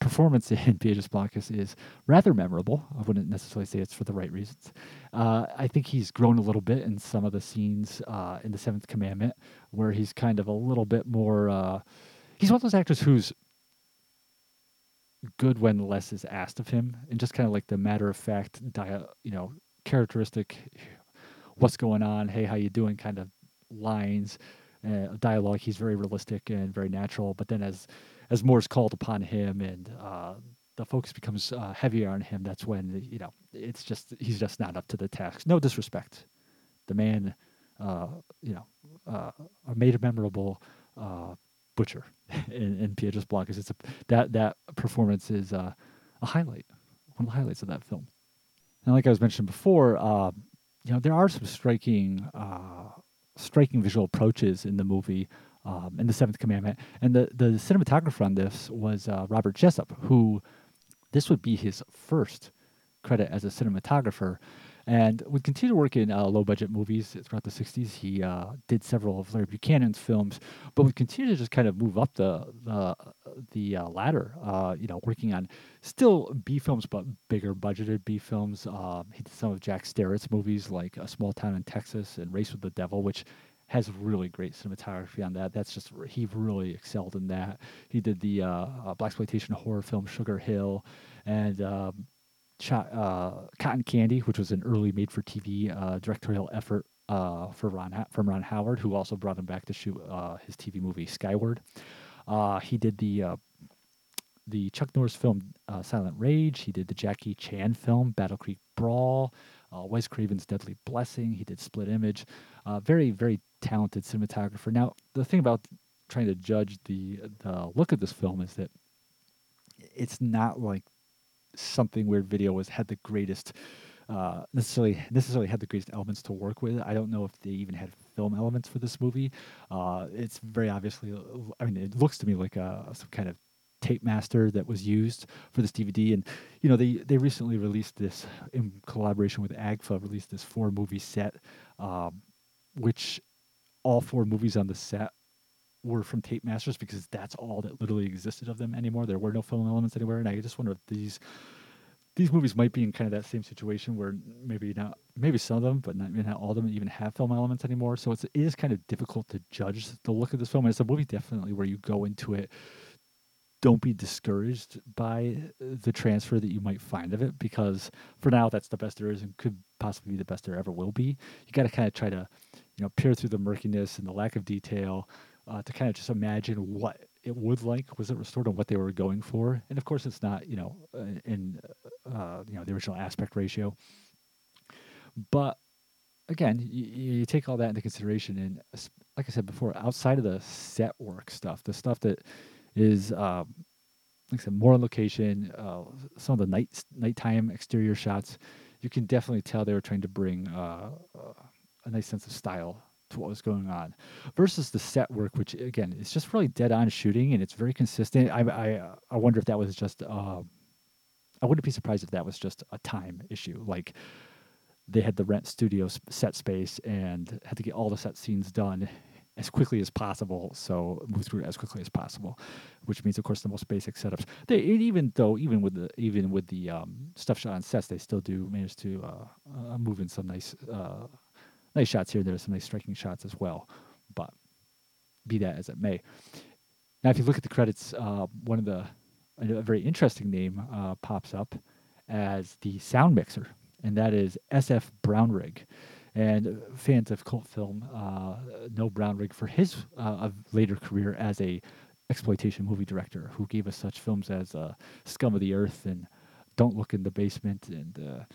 performance in Piedras Blancas is rather memorable. I wouldn't necessarily say it's for the right reasons. Uh, I think he's grown a little bit in some of the scenes uh, in the Seventh Commandment, where he's kind of a little bit more. Uh, he's one of those actors who's good when less is asked of him, and just kind of like the matter of fact, dia- you know, characteristic, what's going on, hey, how you doing, kind of lines, uh, dialogue. He's very realistic and very natural. But then as as more is called upon him and uh, the focus becomes uh, heavier on him, that's when you know it's just he's just not up to the task. No disrespect, the man, uh, you know, uh, made a memorable uh, butcher in, in Piedras Blancas. It's a that that performance is uh, a highlight, one of the highlights of that film. And like I was mentioning before, uh, you know, there are some striking, uh, striking visual approaches in the movie um, in the Seventh Commandment. And the the cinematographer on this was uh, Robert Jessup, who this would be his first credit as a cinematographer, and would continue to work in uh, low budget movies throughout the '60s. He uh, did several of Larry Buchanan's films, but would continue to just kind of move up the the the uh, ladder. Uh, you know, working on still B films, but bigger budgeted B films. Um, he did some of Jack Starrett's movies like A Small Town in Texas and Race with the Devil, which has really great cinematography on that. That's just he really excelled in that. He did the uh, uh, black exploitation horror film Sugar Hill, and um, uh, Cotton Candy, which was an early made-for-TV uh, directorial effort uh, for Ron from Ron Howard, who also brought him back to shoot uh, his TV movie Skyward. he did the the Chuck Norris film Silent Rage. He did the Jackie Chan film Battle Creek Brawl uh, Wes Craven's Deadly Blessing. He did Split Image. Uh, very, very talented cinematographer. Now, the thing about trying to judge the the look of this film is that it's not like something where video has had the greatest uh, necessarily necessarily had the greatest elements to work with. I don't know if they even had film elements for this movie. Uh, it's very obviously, I mean, it looks to me like a, some kind of tape master that was used for this DVD. And you know, they they recently released this in collaboration with AGFA, released this four movie set, um, which all four movies on the set were from tape masters because that's all that literally existed of them anymore. There were no film elements anywhere, and I just wonder if these these movies might be in kind of that same situation where maybe not maybe some of them, but not, not all of them even have film elements anymore. So it's, it is kind of difficult to judge the look of this film. And it's a movie definitely where you go into it don't be discouraged by the transfer that you might find of it because for now that's the best there is and could possibly be the best there ever will be. You got to kind of try to, you know, peer through the murkiness and the lack of detail uh, to kind of just imagine what it would like was it restored and what they were going for. And of course, it's not you know uh, in uh, you know the original aspect ratio, but again, you, you take all that into consideration and like I said before, outside of the set work stuff, the stuff that is um, like I said, more on location. Uh, some of the night nighttime exterior shots, you can definitely tell they were trying to bring uh, uh, a nice sense of style to what was going on, versus the set work, which again is just really dead on shooting and it's very consistent. I I, I wonder if that was just. Uh, I wouldn't be surprised if that was just a time issue, like they had the rent studio set space and had to get all the set scenes done as quickly as possible. So move through as quickly as possible, which means, of course, the most basic setups. They even though even with the even with the um, stuff shot on sets, they still do manage to uh, uh, move in some nice uh, nice shots here. There's some nice striking shots as well. But be that as it may. Now, if you look at the credits, uh, one of the a very interesting name uh, pops up as the sound mixer, and that is SF Brownrigg. And uh, fans of cult film uh, know Brownrigg for his uh, later career as a exploitation movie director who gave us such films as uh, Scum of the Earth and Don't Look in the Basement and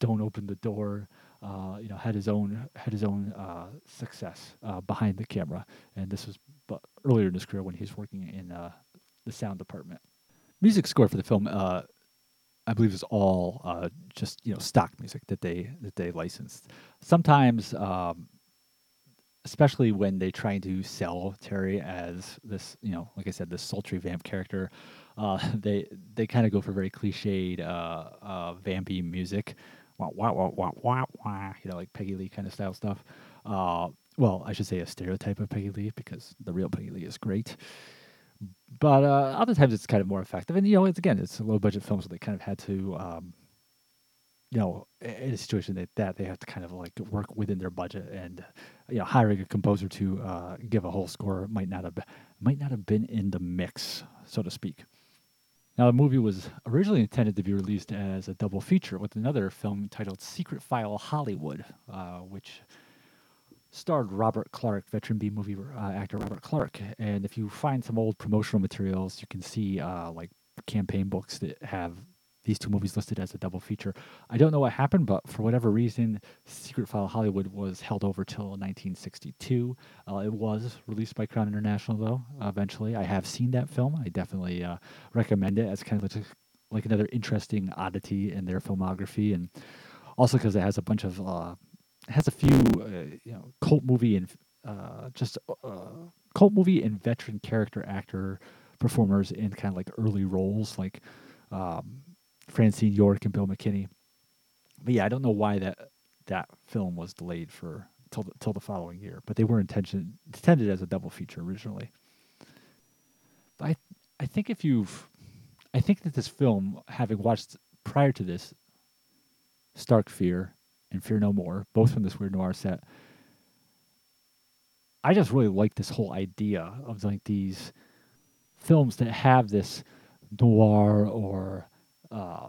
Don't Open the Door. Uh, you know, had his own had his own uh, success uh, behind the camera, and this was but earlier in his career when he was working in uh, the sound department. Music score for the film, uh, I believe, is all uh, just you know stock music that they that they licensed. Sometimes, um, especially when they try to sell Terry as this, you know, like I said, this sultry vamp character, uh, they they kind of go for very cliched uh, uh, vampy music, wah, wah, wah, wah, wah, wah, you know, like Peggy Lee kind of style stuff. Uh, well, I should say a stereotype of Peggy Lee because the real Peggy Lee is great. But uh, other times it's kind of more effective, and you know, it's again, it's a low budget film, so they kind of had to, um, you know, in a situation like that, they have to kind of like work within their budget, and you know, hiring a composer to uh, give a whole score might not have might not have been in the mix, so to speak. Now, the movie was originally intended to be released as a double feature with another film titled Secret File Hollywood, uh, which starred Robert Clarke, veteran B movie uh, actor Robert Clarke. And if you find some old promotional materials, you can see uh, like campaign books that have these two movies listed as a double feature. I don't know what happened, but for whatever reason, Secret File Hollywood was held over till 1962. Uh, it was released by Crown International, though, eventually. I have seen that film. I definitely uh, recommend it as kind of like, like another interesting oddity in their filmography. And also because it has a bunch of uh, has a few uh, you know cult movie and uh, just uh, cult movie and veteran character actor performers in kind of like early roles like um, Francine York and Bill McKinney. But yeah, I don't know why that that film was delayed for till the, till the following year, but they were intention, intended as a double feature originally. But I I think if you've I think that this film, having watched prior to this, Stark Fear and Fear No More, both from this weird noir set. I just really like this whole idea of like these films that have this noir or uh,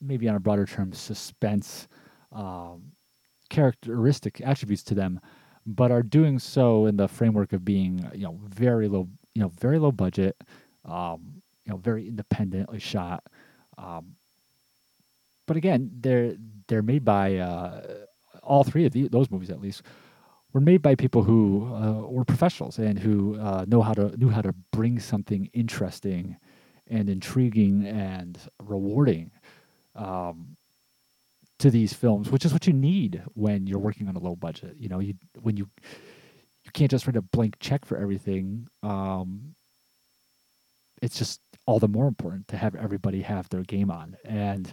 maybe on a broader term suspense um, characteristic attributes to them, but are doing so in the framework of being you know very low you know very low budget, um, you know very independently shot. Um, but again, they're they're made by uh, all three of the, those movies at least were made by people who uh, were professionals and who uh, know how to knew how to bring something interesting and intriguing and rewarding um, to these films, which is what you need when you're working on a low budget. You know, you when you you can't just write a blank check for everything. Um, it's just all the more important to have everybody have their game on and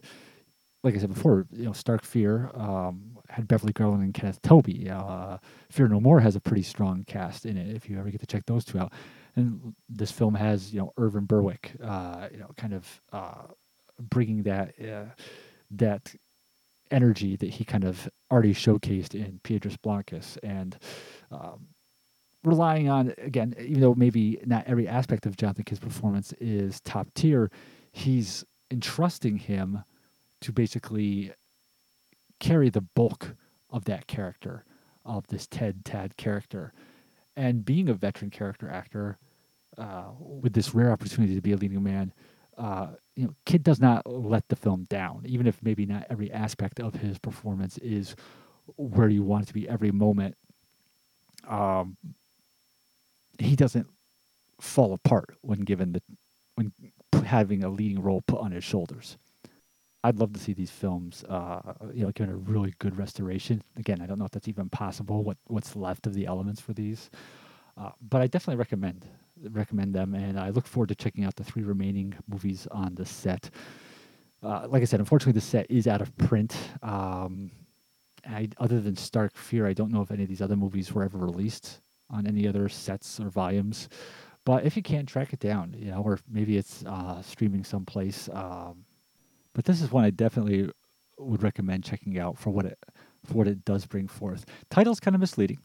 like I said before, you know, Stark Fear um, had Beverly Garland and Kenneth Tobey. Uh, Fear No More has a pretty strong cast in it. If you ever get to check those two out, and this film has you know Irvin Berwick, uh, you know, kind of uh, bringing that uh, that energy that he kind of already showcased in Piedras Blancas, and um, relying on again, even though maybe not every aspect of Jonathan Kidd's performance is top tier, he's entrusting him to basically carry the bulk of that character, of this Ted Tad character. And being a veteran character actor uh, with this rare opportunity to be a leading man, uh, you know, Kidd does not let the film down, even if maybe not every aspect of his performance is where you want it to be every moment. Um, he doesn't fall apart when given the when having a leading role put on his shoulders. I'd love to see these films, uh, you know, given a really good restoration. Again, I don't know if that's even possible. What what's left of the elements for these, uh, but I definitely recommend recommend them, and I look forward to checking out the three remaining movies on the set. Uh, like I said, unfortunately, the set is out of print. Um, I, other than Stark Fear, I don't know if any of these other movies were ever released on any other sets or volumes. But if you can track it down, you know, or maybe it's uh, streaming someplace. Um, but this is one I definitely would recommend checking out for what it for what it does bring forth. Title's kind of misleading.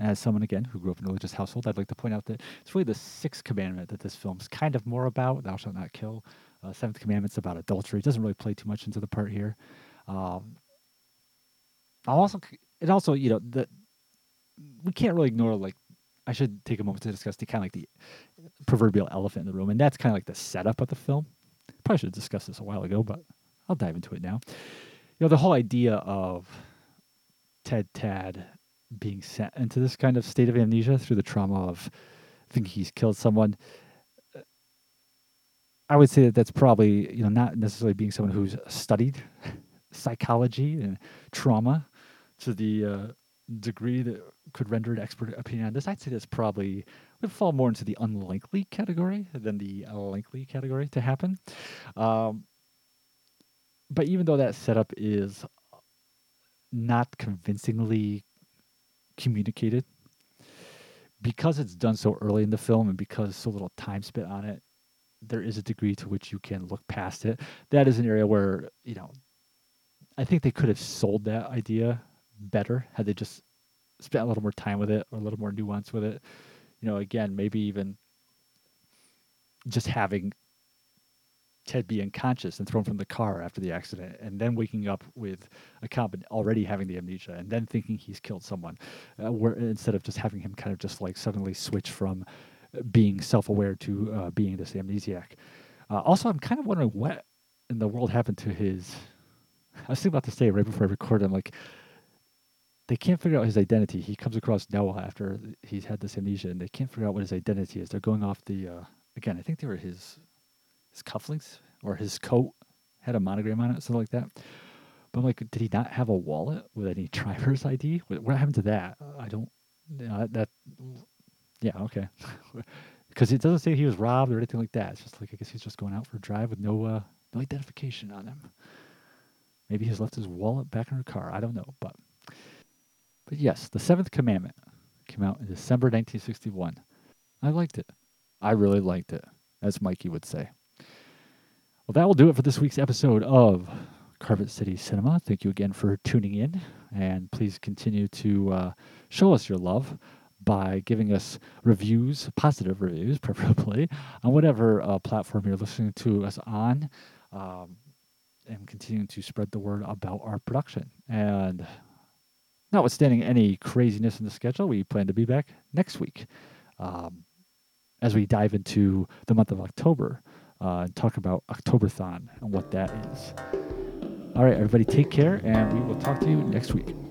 As someone again who grew up in a religious household, I'd like to point out that it's really the sixth commandment that this film's kind of more about. Thou shalt not kill. Uh, seventh commandment's about adultery. It doesn't really play too much into the part here. Um, I'm also and also, you know, the we can't really ignore like I should take a moment to discuss the kind of like the proverbial elephant in the room, and that's kind of like the setup of the film. Probably should have discussed this a while ago, but I'll dive into it now. You know, the whole idea of Ted Tad being sent into this kind of state of amnesia through the trauma of thinking he's killed someone. I would say that that's probably you know not necessarily being someone who's studied psychology and trauma to the uh, degree that could render an expert opinion on this. I'd say that's probably would fall more into the unlikely category than the likely category to happen. Um, but even though that setup is not convincingly communicated, because it's done so early in the film and because so little time spent on it, there is a degree to which you can look past it. That is an area where, you know, I think they could have sold that idea better had they just spent a little more time with it or a little more nuance with it. You know, again, maybe even just having Ted be unconscious and thrown from the car after the accident, and then waking up with a cop already having the amnesia, and then thinking he's killed someone, uh, where instead of just having him kind of just like suddenly switch from being self-aware to uh, being this amnesiac. Uh, also, I'm kind of wondering what in the world happened to his. I was thinking about to say right before I recorded. I'm like, they can't figure out his identity. He comes across Noah after he's had this amnesia, and they can't figure out what his identity is. They're going off the uh, again. I think they were his his cufflinks or his coat had a monogram on it, something like that. But I'm like, did he not have a wallet with any driver's ID? What happened to that? I don't. That, that yeah, okay. Because it doesn't say he was robbed or anything like that. It's just like I guess he's just going out for a drive with no uh, no identification on him. Maybe he's left his wallet back in her car. I don't know, but but yes, the Seventh Commandment came out in December 1961. I liked it. I really liked it, as Mikey would say. Well, that will do it for this week's episode of Carpet City Cinema. Thank you again for tuning in, and please continue to uh, show us your love by giving us reviews, positive reviews, preferably, on whatever uh, platform you're listening to us on, um, and continuing to spread the word about our production. And notwithstanding any craziness in the schedule, we plan to be back next week um, as we dive into the month of October uh, and talk about Octoberthon and what that is. All right, everybody, take care, and we will talk to you next week.